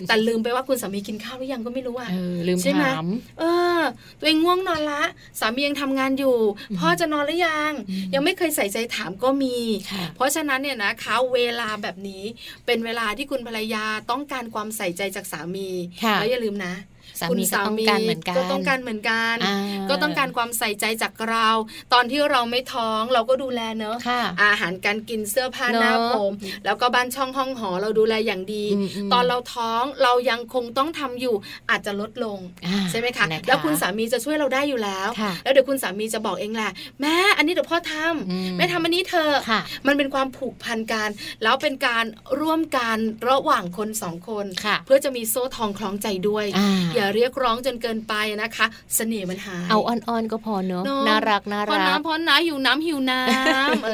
แต่ลืมไปว่าคุณสามีกินข้าวหรือยังก็ไม่รู้อะเออลืมใช่ไหมถามเออ ตัวเองง่วงนอนละ สามียังทำงานอยู่พ่อจะนอนหรือยังอืมยังไม่เคยใส่ใจถามก็มีค่ะเพราะฉะนั้นเนี่ยนะคะเวลาแบบนี้เป็นเวลาที่คุณภรรยาต้องการความใส่ใจจากสามีค่ะแล้วอย่าลืมนะ สาคุณมีก็ต้องการเหมือนกันก็ต้องการเหมือนกันอ่าก็ต้องการความใส่ใจจากเรา ตอนที่เราไม่ท้องเราก็ดูแลเนอะค่ะอาหารการกินเสื้อผ้าเนอะหน้าผมแล้วก็บ้านช่องห้องหอเราดูแลอย่างดีอืมอืมตอนเราท้องเรายังคงต้องทำอยู่อาจจะลดลงอ่าใช่ไหมคะนแล้วคุณสามีจะช่วยเราได้อยู่แล้วค่ะแล้วเดี๋ยวคุณสามีจะบอกเองแหละแม่อันนี้เดี๋ยวพ่อทำอืมแม่ทำอันนี้เธอะค่ะมันเป็นความผูกพันกัน แล้วเป็นการร่วมกันระหว่างคนสองคนค่ะเพื่อจะมีโซ่ทองคล้องใจด้วยอ่าอย่าเรียกร้องจนเกินไปนะคะ เสน่ห์มันหายเอาอ่อนๆก็พอเนอะเนอะน่ารักน่าพอรักน้ำพอน้ำหิวน้ำหิวน้ำเอ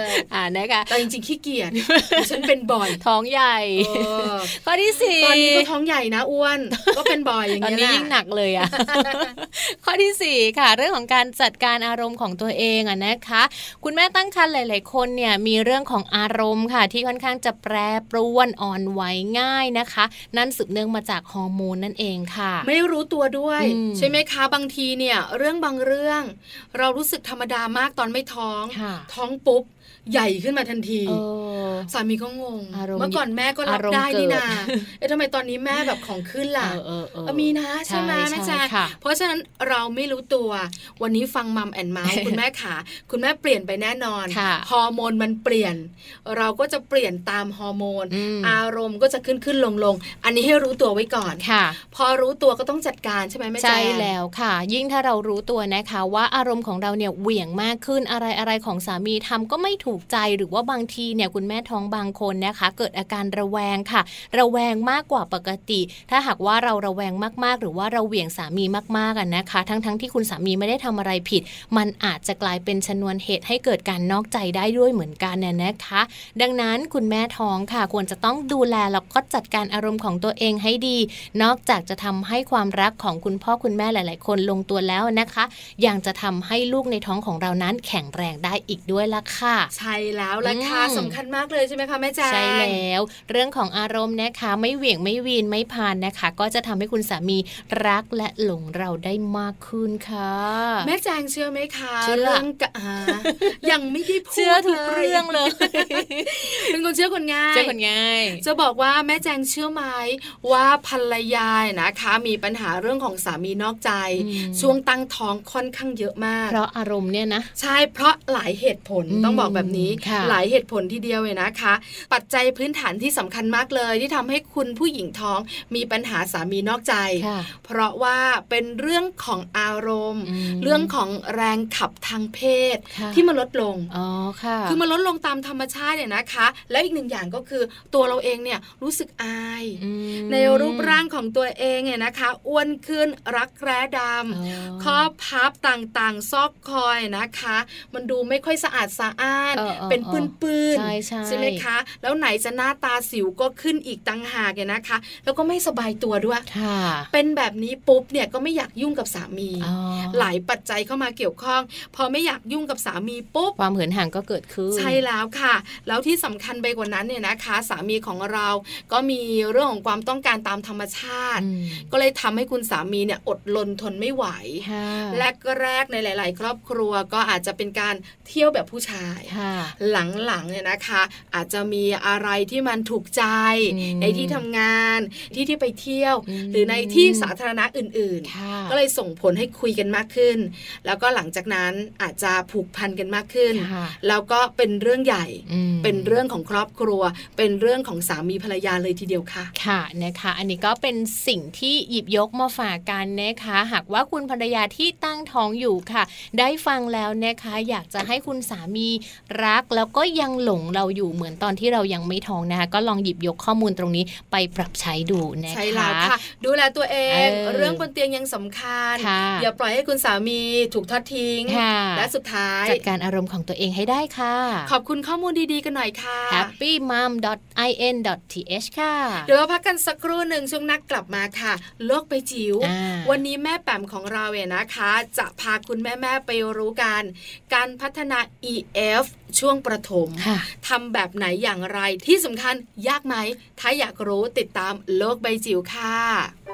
ออ่านะคะแต่จริงๆขี้เกียจดิฉันเป็นบ่อยท้องใหญ่เออข้อที่สี่ตอนนี้ก็ท้องใหญ่นะอ้วนก็เป็นบ่อยอย่างตอนเงี้ยนี้ยิ่งหนักเลยอะข้อที่สี่ค่ะ เรื่องของการจัดการอารมณ์ของตัวเองอะนะคะ คุณแม่ตั้งครรภ์หลาย ๆ คนเนี่ยมีเรื่องของอารมณ์ค่ะ ที่ค่อนข้างจะแปรปรวนอ่อนไหวง่ายนะคะ นั่นสืบเนื่องมาจากฮอร์โมนนั่นเองค่ะไม่รู้ตัวด้วยอืมใช่ไหมคะบางทีเนี่ย เรื่องบางเรื่อง เรารู้สึกธรรมดามากตอนไม่ท้องค่ะท้องปุ๊บ ใหญ่ขึ้นมาทันทีเออสามีก็งงอารมณ์เมื่อก่อนแม่ก็รับอารมณ์ได้นี่เกินาดเอ๊ะทำไมตอนนี้แม่แบบของขึ้นล่ะเออเออเออเออมีนะใช่ไหมแม่ใช่แจ๊ค่ะเพราะฉะนั้นเราไม่รู้ตัว วันนี้ฟังมัมแอนเมาส์คุณแม่ขาคุณแม่เปลี่ยนไปแน่นอนค่ะฮอร์โมนมันเปลี่ยน เราก็จะเปลี่ยนตามฮอร์โมนอืมอารมณ์ก็จะขึ้นขึ้นลงลงอันนี้ให้รู้ตัวไว้ก่อนค่ะ พอรู้ตัวก็ต้องจัดการใช่ไหมแม่แจ๊ใช่แล้วค่ะ ยิ่งถ้าเรารู้ตัวนะคะ ว่าอารมณ์ของเราเนี่ยเหวี่ยงมากขึ้นอะไรอะไรของสามีทำก็ไม่ถูกใจหรือว่าบางทีเนี่ยคุณแม่ท้องบางคนนะคะ เกิดอาการระแวงค่ะ ระแวงมากกว่าปกติ ถ้าหากว่าเราระแวงมากๆ หรือว่าเราเหวี่ยงสามีมากๆกันนะคะ ทั้งๆทที่คุณสามีไม่ได้ทำอะไรผิด มันอาจจะกลายเป็นชนวนเหตุให้เกิดการนอกใจได้ด้วยเหมือนกันน่ะนะคะ ดังนั้นคุณแม่ท้องค่ะ ควรจะต้องดูแลแล้วก็จัดการอารมณ์ของตัวเองให้ดี นอกจากจะทำให้ความรักของคุณพ่อคุณแม่หลาย ๆ คนลงตัวแล้วนะคะ ยังจะทำให้ลูกในท้องของเรานั้นแข็งแรงได้อีกด้วยล่ะค่ะใช่แล้วละค่ะอืมสำคัญมากเลยใช่ไหมคะแม่แจ๊งใช่แล้ว เรื่องของอารมณ์นะคะไม่เหวี่ยงไม่วีนไม่พานนะคะ ก็จะทำให้คุณสามีรักและหลงเราได้มากขึ้นค่ะ แม่แจงเชื่อไหมคะเชื่อองกะอายังไม่ได้พูดเชื่อทุกเรื่องเลยเป็นคนเชื่อคนง่ายเจ้าคนง่าย จะบอกว่าแม่แจงเชื่อไหมว่าภรรยานะคะ มีปัญหาเรื่องของสามีนอกใจอืมช่วงตั้งท้องค่อนข้างเยอะมาก เพราะอารมณ์เนี่ยนะ ใช่เพราะหลายเหตุผลอืมต้องบอกแบบนี้ค่ะหลายเหตุผลทีเดียวเลยนะคะ ปัจจัยพื้นฐานที่สำคัญมากเลย ที่ทำให้คุณผู้หญิงท้องมีปัญหาสามีนอกใจค่ะเพราะว่าเป็นเรื่องของอารมณ์อืมเรื่องของแรงขับทางเพศค่ะที่มันลดลงอ๋อค่ะคือมันลดลงตามธรรมชาติเนี่ยนะคะ แล้วอีกหนึ่งอย่างก็คือตัวเราเองเนี่ยรู้สึกอายอืมในรูปร่างของตัวเองเนี่ยนะคะอ้วนขึ้นรักแร้ดอ๋อำข้อพับต่างๆ ซอกคอยนะคะ มันดูไม่ค่อยสะอาดสะอ้านเออเออเป็นปื้นใช่ใช่ไหมคะ แล้วไหนจะหน้าตาสิวก็ขึ้นอีกต่างหากเนี่ยนะคะ แล้วก็ไม่สบายตัวด้วยค่ะเป็นแบบนี้ปุ๊บเนี่ยก็ไม่อยากยุ่งกับสามีอ๋อหลายปัจจัยเข้ามาเกี่ยวข้อง พอไม่อยากยุ่งกับสามีปุ๊บความเหินห่างก็เกิดขึ้นใช่แล้วค่ะ แล้วที่สำคัญไปกว่านั้นเนี่ยนะคะ สามีของเราก็มีเรื่องของความต้องการตามธรรมชาติอืมก็เลยทำให้คุณสามีเนี่ยอดลนทนไม่ไหวค่ะแรกๆในหลาย ๆ ครอบครัวก็อาจจะเป็นการเที่ยวแบบผู้ชายค่ะหลังๆเนี่ยนะคะ อาจจะมีอะไรที่มันถูกใจอืมในที่ทำงานที่ที่ไปเที่ยวอืมหรือในที่สาธารณะอื่นค่ะๆก็เลยส่งผลให้คุยกันมากขึ้น แล้วก็หลังจากนั้นอาจจะผูกพันกันมากขึ้นค่ะแล้วก็เป็นเรื่องใหญ่อืมเป็นเรื่องของครอบครัว เป็นเรื่องของสามีภรรยาเลยทีเดียวค่ะ ค่ะนะคะ อันนี้ก็เป็นสิ่งที่หยิบยกมาฝากกันนะคะ หากว่าคุณภรรยาที่ตั้งท้องอยู่ค่ะ ได้ฟังแล้วนะคะ อยากจะให้คุณสามี รักแล้วก็ยังหลงเราอยู่เหมือนตอนที่เรายังไม่ท้องนะคะ ก็ลองหยิบยกข้อมูลตรงนี้ไปปรับใช้ดูนะคะใช่แล้วค่ะ ดูแลตัวเองเออเรื่องบนเตียงยังสำคัญค่ะอย่าปล่อยให้คุณสามีถูกทอดทิ้งค่ะและสุดท้าย จัดการอารมณ์ของตัวเองให้ได้ค่ะ ขอบคุณข้อมูลดีๆกันหน่อยค่ะ happymom.in.th ค่ะ เดี๋ยวเราพักกันสักครู่หนึ่งช่วงนักกลับมาค่ะ โลกใบจิ๋วอ่าวันนี้แม่แปมของเราเนี่ยนะคะ จะพาคุณแม่ๆไปรู้กัน การพัฒนา EF ช่วงประถมค่ะทำแบบไหนอย่างไรที่สำคัญยากไหม ถ้าอยากรู้ติดตามโลกใบจิ๋วค่ะ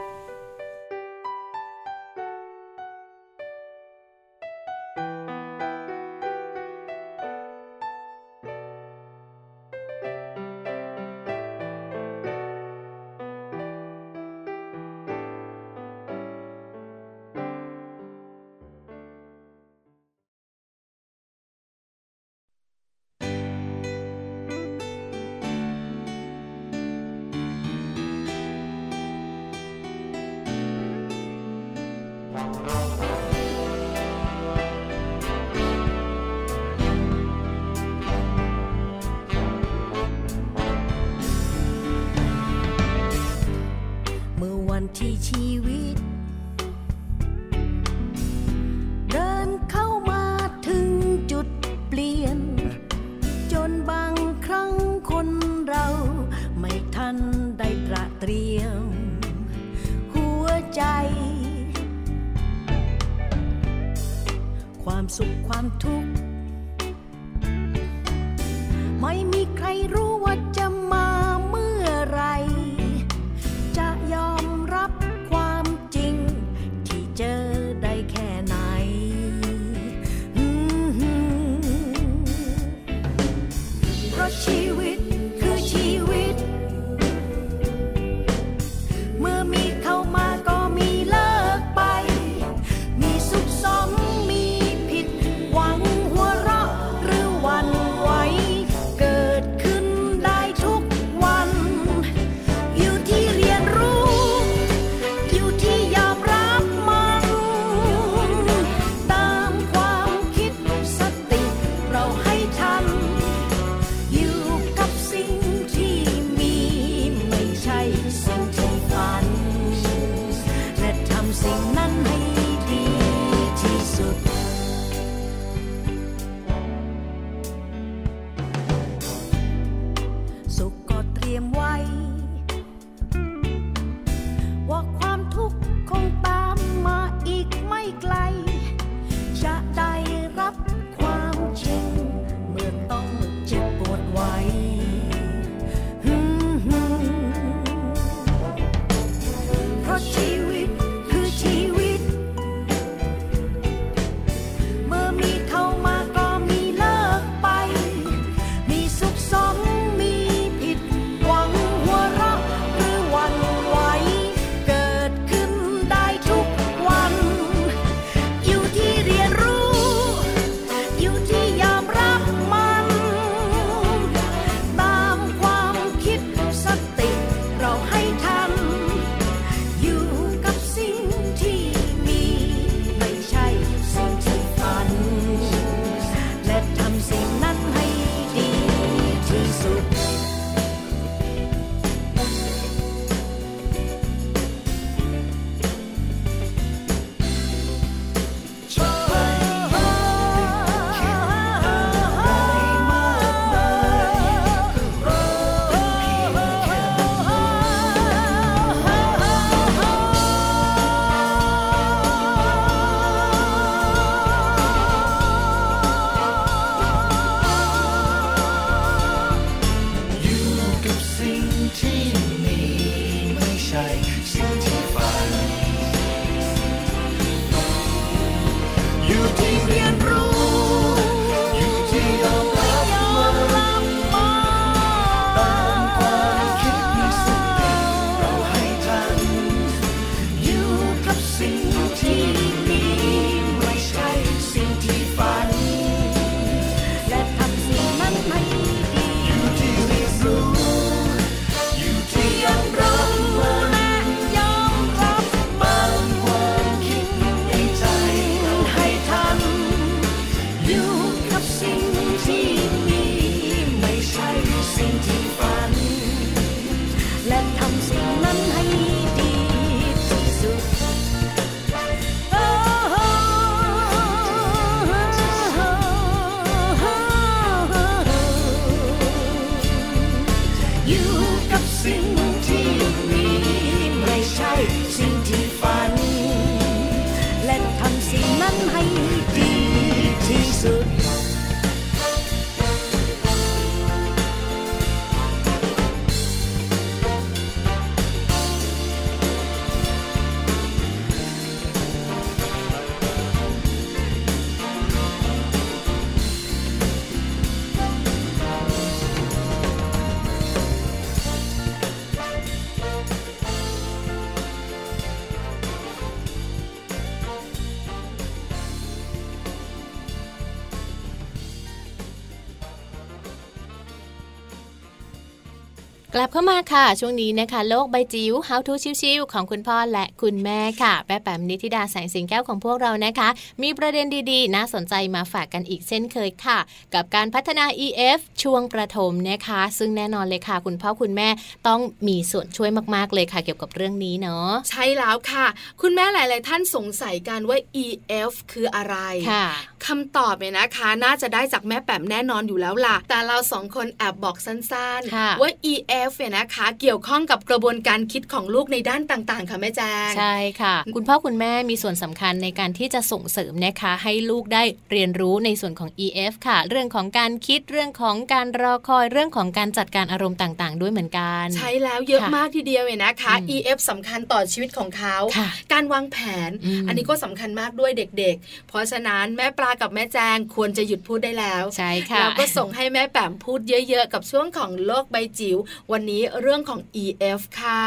กลับเข้ามาค่ะ ช่วงนี้นะคะ โลกใบจิ๋ว How to ชิวๆของคุณพ่อและคุณแม่ค่ะแม่แปมนิธิดาแสงสิงแก้วของพวกเรานะคะ มีประเด็นดีๆ น่าสนใจมาฝากกันอีกเช่นเคยค่ะ กับการพัฒนา EF ช่วงประถมนะคะ ซึ่งแน่นอนเลยค่ะ คุณพ่อคุณแม่ต้องมีส่วนช่วยมากๆเลยค่ะ เกี่ยวกับเรื่องนี้เนาะใช่แล้วค่ะ คุณแม่หลาย ๆ ท่านสงสัยกันว่า EF คืออะไรค่ะคำตอบเนี่ยนะคะ น่าจะได้จากแม่แปมแน่นอนอยู่แล้วล่ะแต่เราสองคนแอบบอกสั้นค่ะๆว่า EF เนี่ยนะคะ เกี่ยวข้องกับกระบวนการคิดของลูกในด้านต่าง ๆ ค่ะแม่แจงใช่ค่ะ คุณพ่อคุณแม่มีส่วนสำคัญในการที่จะส่งเสริมนะคะ ให้ลูกได้เรียนรู้ในส่วนของ EF ค่ะ เรื่องของการคิดเรื่องของการรอคอยเรื่องของการจัดการอารมณ์ต่าง ๆ ด้วยเหมือนกัน ใช่แล้วเยอะค่ะมากทีเดียวเลยนะคะอืม EF สำคัญต่อชีวิตของเขาค่ะการวางแผนอืมอันนี้ก็สำคัญมากด้วยเด็ก ๆ เพราะฉะนั้นแม่ปลากับแม่แจงควรจะหยุดพูดได้แล้วใช่ค่ะเราก็ส่งให้แม่แปมพูดเยอะ ๆ กับช่วงของโลกใบจิ๋ววันนี้เรื่องของ EF ค่ะ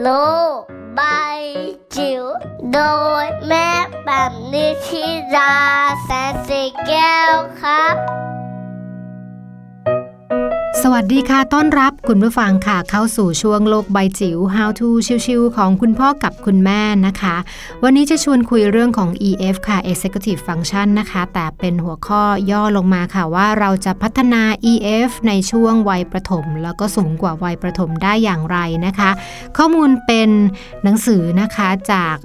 โลกใบจิ๋วโดยแม่แบบนิชิราแสนสีแก้วครับ สวัสดีค่ะ ต้อนรับคุณผู้ฟังค่ะ เข้าสู่ช่วงโลกใบจิ๋ว How to ชิวๆของคุณพ่อกับคุณแม่นะคะ วันนี้จะชวนคุยเรื่องของ EF ค่ะ Executive Function นะคะ แต่เป็นหัวข้อย่อลงมาค่ะว่าเราจะพัฒนา EF ในช่วงวัยประถม แล้วก็สูงกว่าวัยประถมได้อย่างไรนะคะ ข้อมูลเป็นหนังสือนะคะจาก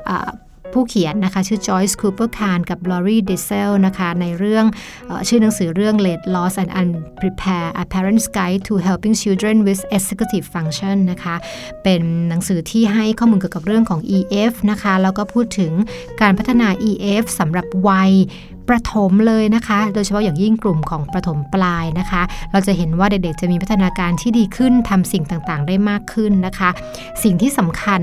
ผู้เขียนนะคะ ชื่อ Joyce Cooper Kahn กับ Laurie Dissel นะคะในเรื่องออชื่อหนังสือเรื่อง Late Loss and Unprepared A Parent's Guide to Helping Children with Executive Function นะคะ เป็นหนังสือที่ให้ข้อมูลเกี่ยวกับเรื่องของ EF นะคะ แล้วก็พูดถึงการพัฒนา EF สำหรับวัย ประถมเลยนะคะ โดยเฉพาะอย่างยิ่งกลุ่มของประถมปลายนะคะ เราจะเห็นว่าเด็กๆ จะมีพัฒนาการที่ดีขึ้นทำสิ่งต่างๆ ได้มากขึ้นนะคะ สิ่งที่สำคัญ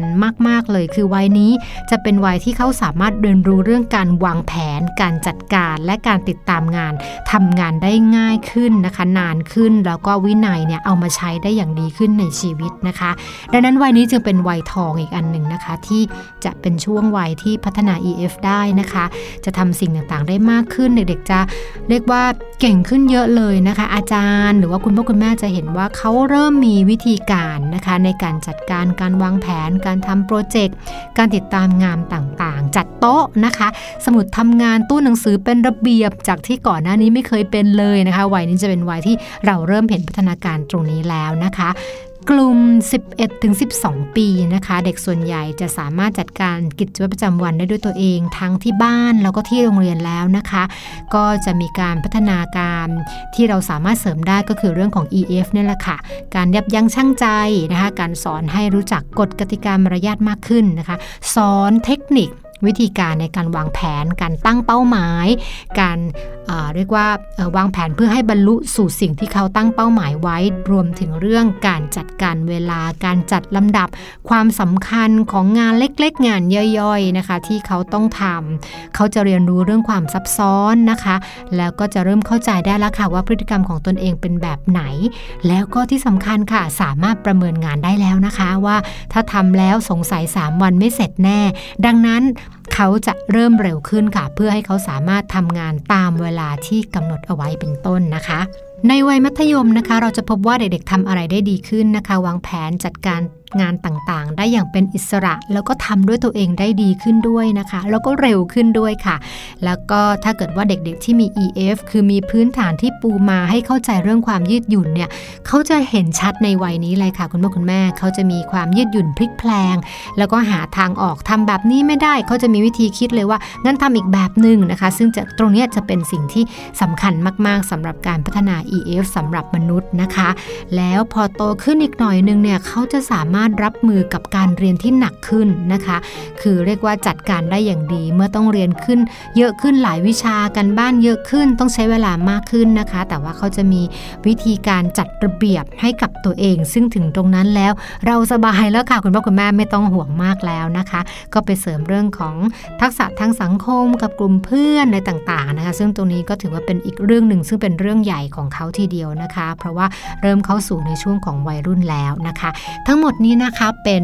มากๆเลยคือวัยนี้จะเป็นวัยที่เขาสามารถเรียนรู้เรื่องการวางแผน การจัดการและการติดตามงานทำงานได้ง่ายขึ้นนะคะ นานขึ้นแล้วก็วินัยเนี่ยเอามาใช้ได้อย่างดีขึ้นในชีวิตนะคะ ดังนั้นวัยนี้จึงเป็นวัยทองอีกอันหนึ่งนะคะ ที่จะเป็นช่วงวัยที่พัฒนา EF ได้นะคะ จะทำสิ่งต่างๆ ได้มากขึ้น เด็กๆ จะเรียกว่าเก่งขึ้นเยอะเลยนะคะ อาจารย์ หรือว่าคุณพ่อคุณแม่จะเห็นว่าเขาเริ่มมีวิธีการนะคะ ในการจัดการการวางแผน การทำโปรเจกต์การติดตามงานต่างๆ จัดโต๊ะนะคะ สมุดทำงานตู้หนังสือเป็นระเบียบจากที่ก่อนหน้านี้ไม่เคยเป็นเลยนะคะวัยนี้จะเป็นวัยที่เราเริ่มเห็นพัฒนาการตรงนี้แล้วนะคะ กลุ่ม 11-12 ปีนะคะ เด็กส่วนใหญ่จะสามารถจัดการกิจวัตรประจำวันได้ด้วยตัวเอง ทั้งที่บ้านแล้วก็ที่โรงเรียนแล้วนะคะ ก็จะมีการพัฒนาการที่เราสามารถเสริมได้ก็คือเรื่องของ EF นี่แหละค่ะ การยับยั้งชั่งใจนะคะ การสอนให้รู้จักกฎกติกามารยาทมากขึ้นนะคะ สอนเทคนิค วิธีการในการวางแผน การตั้งเป้าหมาย การเรียกว่าวางแผนเพื่อให้บรรลุสู่สิ่งที่เขาตั้งเป้าหมายไว้ รวมถึงเรื่องการจัดการเวลา การจัดลำดับความสำคัญของงานเล็กๆ งานย่อยๆนะคะ ที่เขาต้องทำเขาจะเรียนรู้เรื่องความซับซ้อนนะคะ แล้วก็จะเริ่มเข้าใจได้แล้วค่ะว่าพฤติกรรมของตนเองเป็นแบบไหน แล้วก็ที่สำคัญค่ะสามารถประเมินงานได้แล้วนะคะ ว่าถ้าทำแล้วสงสัย 3 วันไม่เสร็จแน่ ดังนั้น เขาจะเริ่มเร็วขึ้นค่ะ เพื่อให้เขาสามารถทำงานตามเวลาที่กำหนดเอาไว้เป็นต้นนะคะในวัยมัธยมนะคะ เราจะพบว่าเด็กๆทำอะไรได้ดีขึ้นนะคะ วางแผนจัดการ งานต่างๆ ได้อย่างเป็นอิสระ แล้วก็ทำด้วยตัวเองได้ดีขึ้นด้วยนะคะ แล้วก็เร็วขึ้นด้วยค่ะ แล้วก็ถ้าเกิดว่าเด็กๆที่มี EF คือมีพื้นฐานที่ปูมาให้เข้าใจเรื่องความยืดหยุ่นเนี่ยเขาจะเห็นชัดในวัยนี้เลยค่ะ คุณพ่อคุณแม่เขาจะมีความยืดหยุ่นพลิกแพลง แล้วก็หาทางออกทำแบบนี้ไม่ได้เขาจะมีวิธีคิดเลยว่างั้นทำอีกแบบหนึ่งนะคะ ซึ่งจะตรงนี้จะเป็นสิ่งที่สำคัญมากๆสำหรับการพัฒนา EF สำหรับมนุษย์นะคะ แล้วพอโตขึ้นอีกหน่อยนึงเนี่ยเขาจะสามารถารถรับมือกับการเรียนที่หนักขึ้นนะคะ คือเรียกว่าจัดการได้อย่างดีเมื่อต้องเรียนขึ้น เยอะขึ้นหลายวิชากันบ้านเยอะขึ้นต้องใช้เวลามากขึ้นนะคะ แต่ว่าเขาจะมีวิธีการจัดระเบียบให้กับตัวเอง ซึ่งถึงตรงนั้นแล้วเราสบายแล้วค่ะคุณพ่อคุณแม่ไม่ต้องห่วงมากแล้วนะคะ ก็ไปเสริมเรื่องของทักษะทางสังคมกับกลุ่มเพื่อนในต่างๆนะคะ ซึ่งตรงนี้ก็ถือว่าเป็นอีกเรื่องหนึ่งซึ่งเป็นเรื่องใหญ่ของเขาทีเดียวนะคะ เพราะว่าเริ่มเข้าสู่ในช่วงของวัยรุ่นแล้วนะคะ ทั้งหมดนี้นะคะเป็น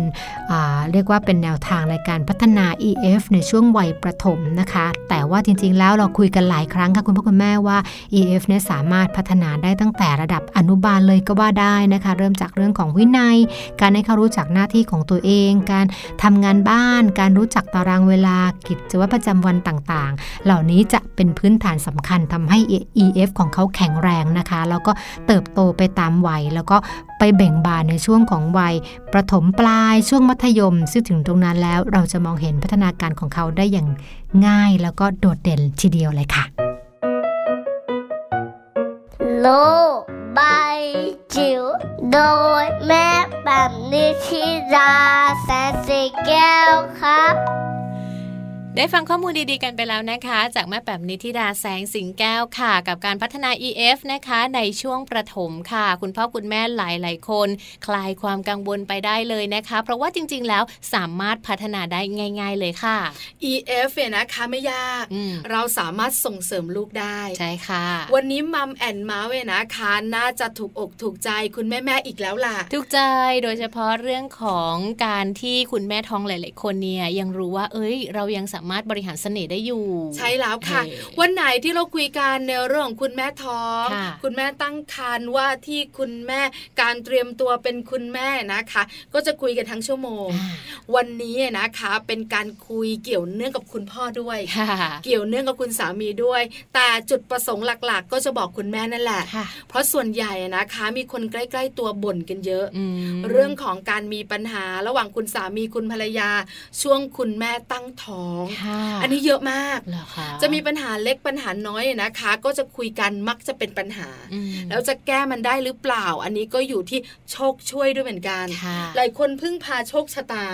เรียกว่าเป็นแนวทางในการพัฒนา EF ในช่วงวัยประถมนะคะ แต่ว่าจริงๆ แล้วเราคุยกันหลายครั้งค่ะคุณพ่อคุณแม่ว่า EF เนี่ยสามารถพัฒนาได้ตั้งแต่ระดับอนุบาลเลยก็ว่าได้นะคะ เริ่มจากเรื่องของวินัย การให้เขารู้จักหน้าที่ของตัวเอง การทำงานบ้าน การรู้จักตารางเวลากิจวัตรประจำวันต่างๆ เหล่านี้จะเป็นพื้นฐานสำคัญทำให้ EF ของเขาแข็งแรงนะคะ แล้วก็เติบโตไปตามวัยแล้วก็ไปเบ่งบานในช่วงของวัยปประถมปลายช่วงมัธยม ซึ่งถึงตรงนั้นแล้วเราจะมองเห็นพัฒนาการของเขาได้อย่างง่ายแล้วก็โดดเด่นทีเดียวเลยค่ะ โลบายจิ๋วโดยแม่แบบนิชิราแสนสีแก้วครับ ได้ฟังข้อมูลดีๆกันไปแล้วนะคะ จากแม่แบบนิติดาแสงสิงแก้วค่ะ กับการพัฒนา EF นะคะในช่วงประถมค่ะ คุณพ่อคุณแม่หลายๆคน คลายความกังวลไปได้เลยนะคะ เพราะว่าจริงๆแล้วสามารถพัฒนาได้ง่าย ๆเลยค่ะ EF เนี่ยนะคะไม่ยาก เราสามารถส่งเสริมลูกได้ใช่ค่ะ วันนี้มัมแอนเมาส์เนี่ยนะคะน่าจะถูกอกถูกใจคุณแม่ๆอีกแล้วล่ะถูกใจโดยเฉพาะเรื่องของการที่คุณแม่ท้องหลาย ๆ คนเนี่ยยังรู้ว่าเอ้ย เรายังสามารถบริหารเสน่ห์ได้อยู่ ใช่แล้วค่ะ วันไหนที่เราคุยกันในเรื่องของคุณแม่ท้อง คุณแม่ตั้งครรภ์ว่าที่คุณแม่การเตรียมตัวเป็นคุณแม่นะคะ ก็จะคุยกันทั้งชั่วโมง วันนี้นะคะ เป็นการคุยเกี่ยวเนื่องกับคุณพ่อด้วย เกี่ยวเนื่องกับคุณสามีด้วย แต่จุดประสงค์หลักๆ ก็จะบอกคุณแม่นั่นแหละ เพราะส่วนใหญ่นะคะ มีคนใกล้ ๆ ตัวบ่นกันเยอะ เรื่องของการมีปัญหาระหว่างคุณสามีคุณภรรยา ช่วงคุณแม่ตั้งท้องอันนี้เยอะมากจะมีปัญหาเล็กปัญหาน้อยนะคะ ก็จะคุยกันมักจะเป็นปัญหา แล้วจะแก้มันได้หรือเปล่า อันนี้ก็อยู่ที่โชคช่วยด้วยเหมือนกัน หลายคนพึ่งพาโชคชะตา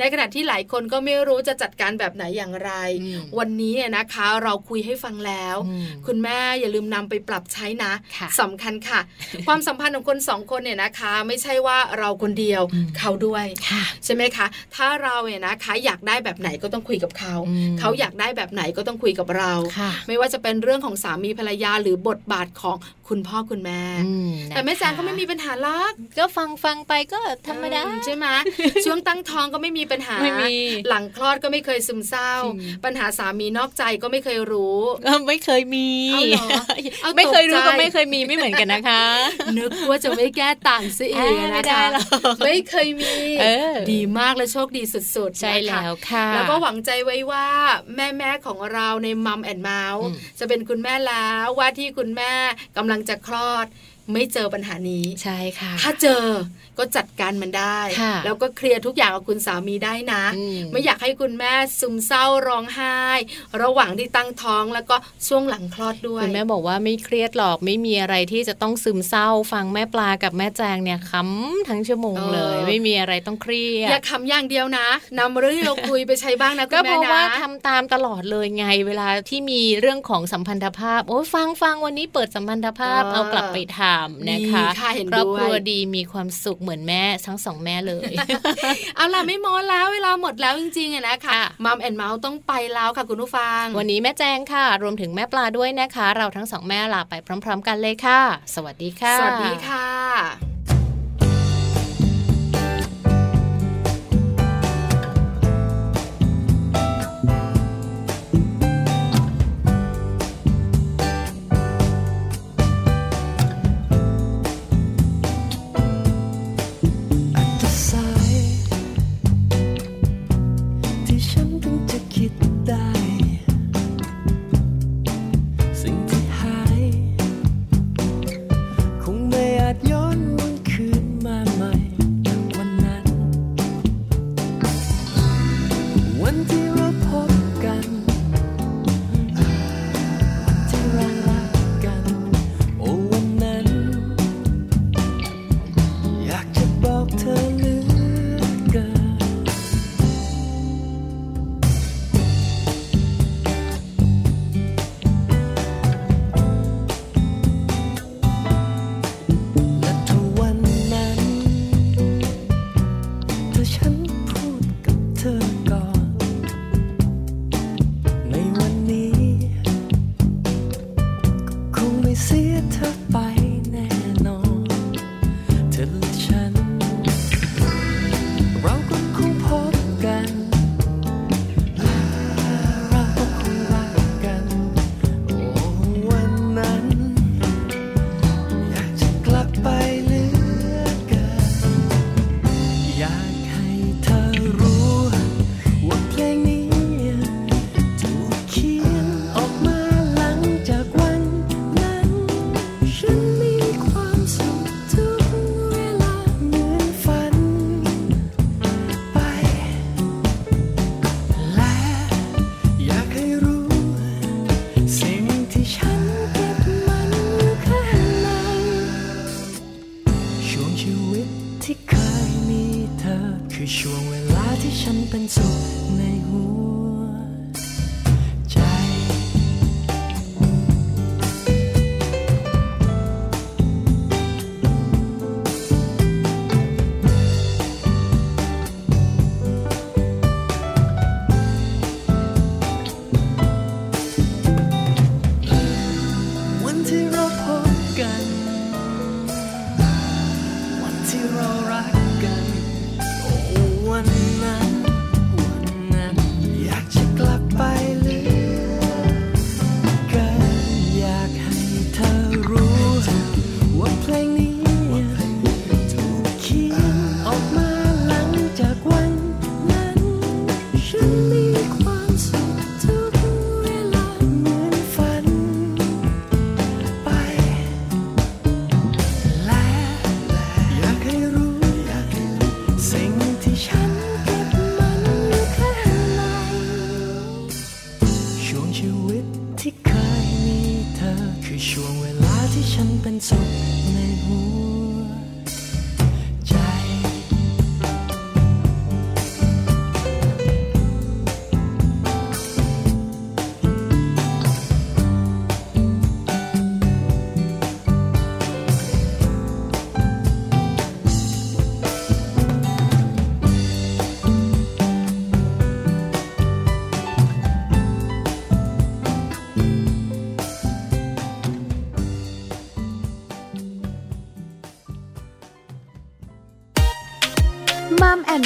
ในขณะที่หลายคนก็ไม่รู้จะจัดการแบบไหนอย่างไร วันนี้นะคะเราคุยให้ฟังแล้ว คุณแม่อย่าลืมนำไปปรับใช้นะสำคัญค่ะ ความสัมพันธ์ของคนสองคนเนี่ยนะคะ ไม่ใช่ว่าเราคนเดียวเขาด้วยใช่ไหมคะ ถ้าเราเนี่ยนะคะอยากได้แบบไหนก็ต้องคุยกับเขาเขาอยากได้แบบไหนก็ต้องคุยกับเรา ไม่ว่าจะเป็นเรื่องของสามีภรรยาหรือบทบาทของคุณพ่อคุณแม่ แต่แม่แจงก็ไม่มีปัญหาลักก็ฟังฟังไปก็ธรรมดาใช่ไหมช่วงตั้งท้องก็ไม่มีปัญหา หลังคลอดก็ไม่เคยซึมเศร้า ปัญหาสามีนอกใจก็ไม่เคยรู้ไม่เคยมีไม่เคยรู้ก็ไม่เคยมีไม่เหมือนกันนะคะ นึกว่าจะไม่แก้ต่างสิเองนะคะไม่เคยมีดีมากและโชคดีสุดๆใช่แล้วค่ะ แล้วก็หวังใจไว้ว่าแม่แม่ของเราในมัมแอนเมาส์จะเป็นคุณแม่แล้วว่าที่คุณแม่กำลังจะคลอด ไม่เจอปัญหานี้ใช่ค่ะ ถ้าเจอก็จัดการมันได้ค่ะแล้วก็เคลียร์ทุกอย่างกับคุณสามีได้นะอืมไม่อยากให้คุณแม่ซึมเศร้าร้องไห้ ระหว่างที่ตั้งท้องแล้วก็ช่วงหลังคลอดด้วยคุณแม่บอกว่าไม่เครียดหรอกไม่มีอะไรที่จะต้องซึมเศร้า ฟังแม่ปลากับแม่แจงเนี่ยขำทั้งชั่วโมงเลย ไม่มีอะไรต้องเครียดอย่าคำอย่างเดียวนะนำเรื่องที่เราคุยไปใช้บ้างนะคุก็ณเพแม่ราะนะว่าทำตามตลอดเลยไง เวลาที่มีเรื่องของสัมพันธภาพโอ้ยฟังฟังวันนี้เปิดสัมพันธภาพเออเอากลับไปทำนะคะดีค่ะเห็นครอบด้วยครัวดีมีความสุขเหมือนแม่ทั้งสองแม่เลย เอาล่ะไม่โม้แล้วเวลาหมดแล้วจริงๆอะนะคะค่ะมัมแอนเมาส์ต้องไปแล้วค่ะคุณผู้ฟัง วันนี้แม่แจงค่ะ รวมถึงแม่ปลาด้วยนะคะ เราทั้งสองแม่ลาไปพร้อม ๆ กันเลยค่ะ สวัสดีค่ะ สวัสดีค่ะจะ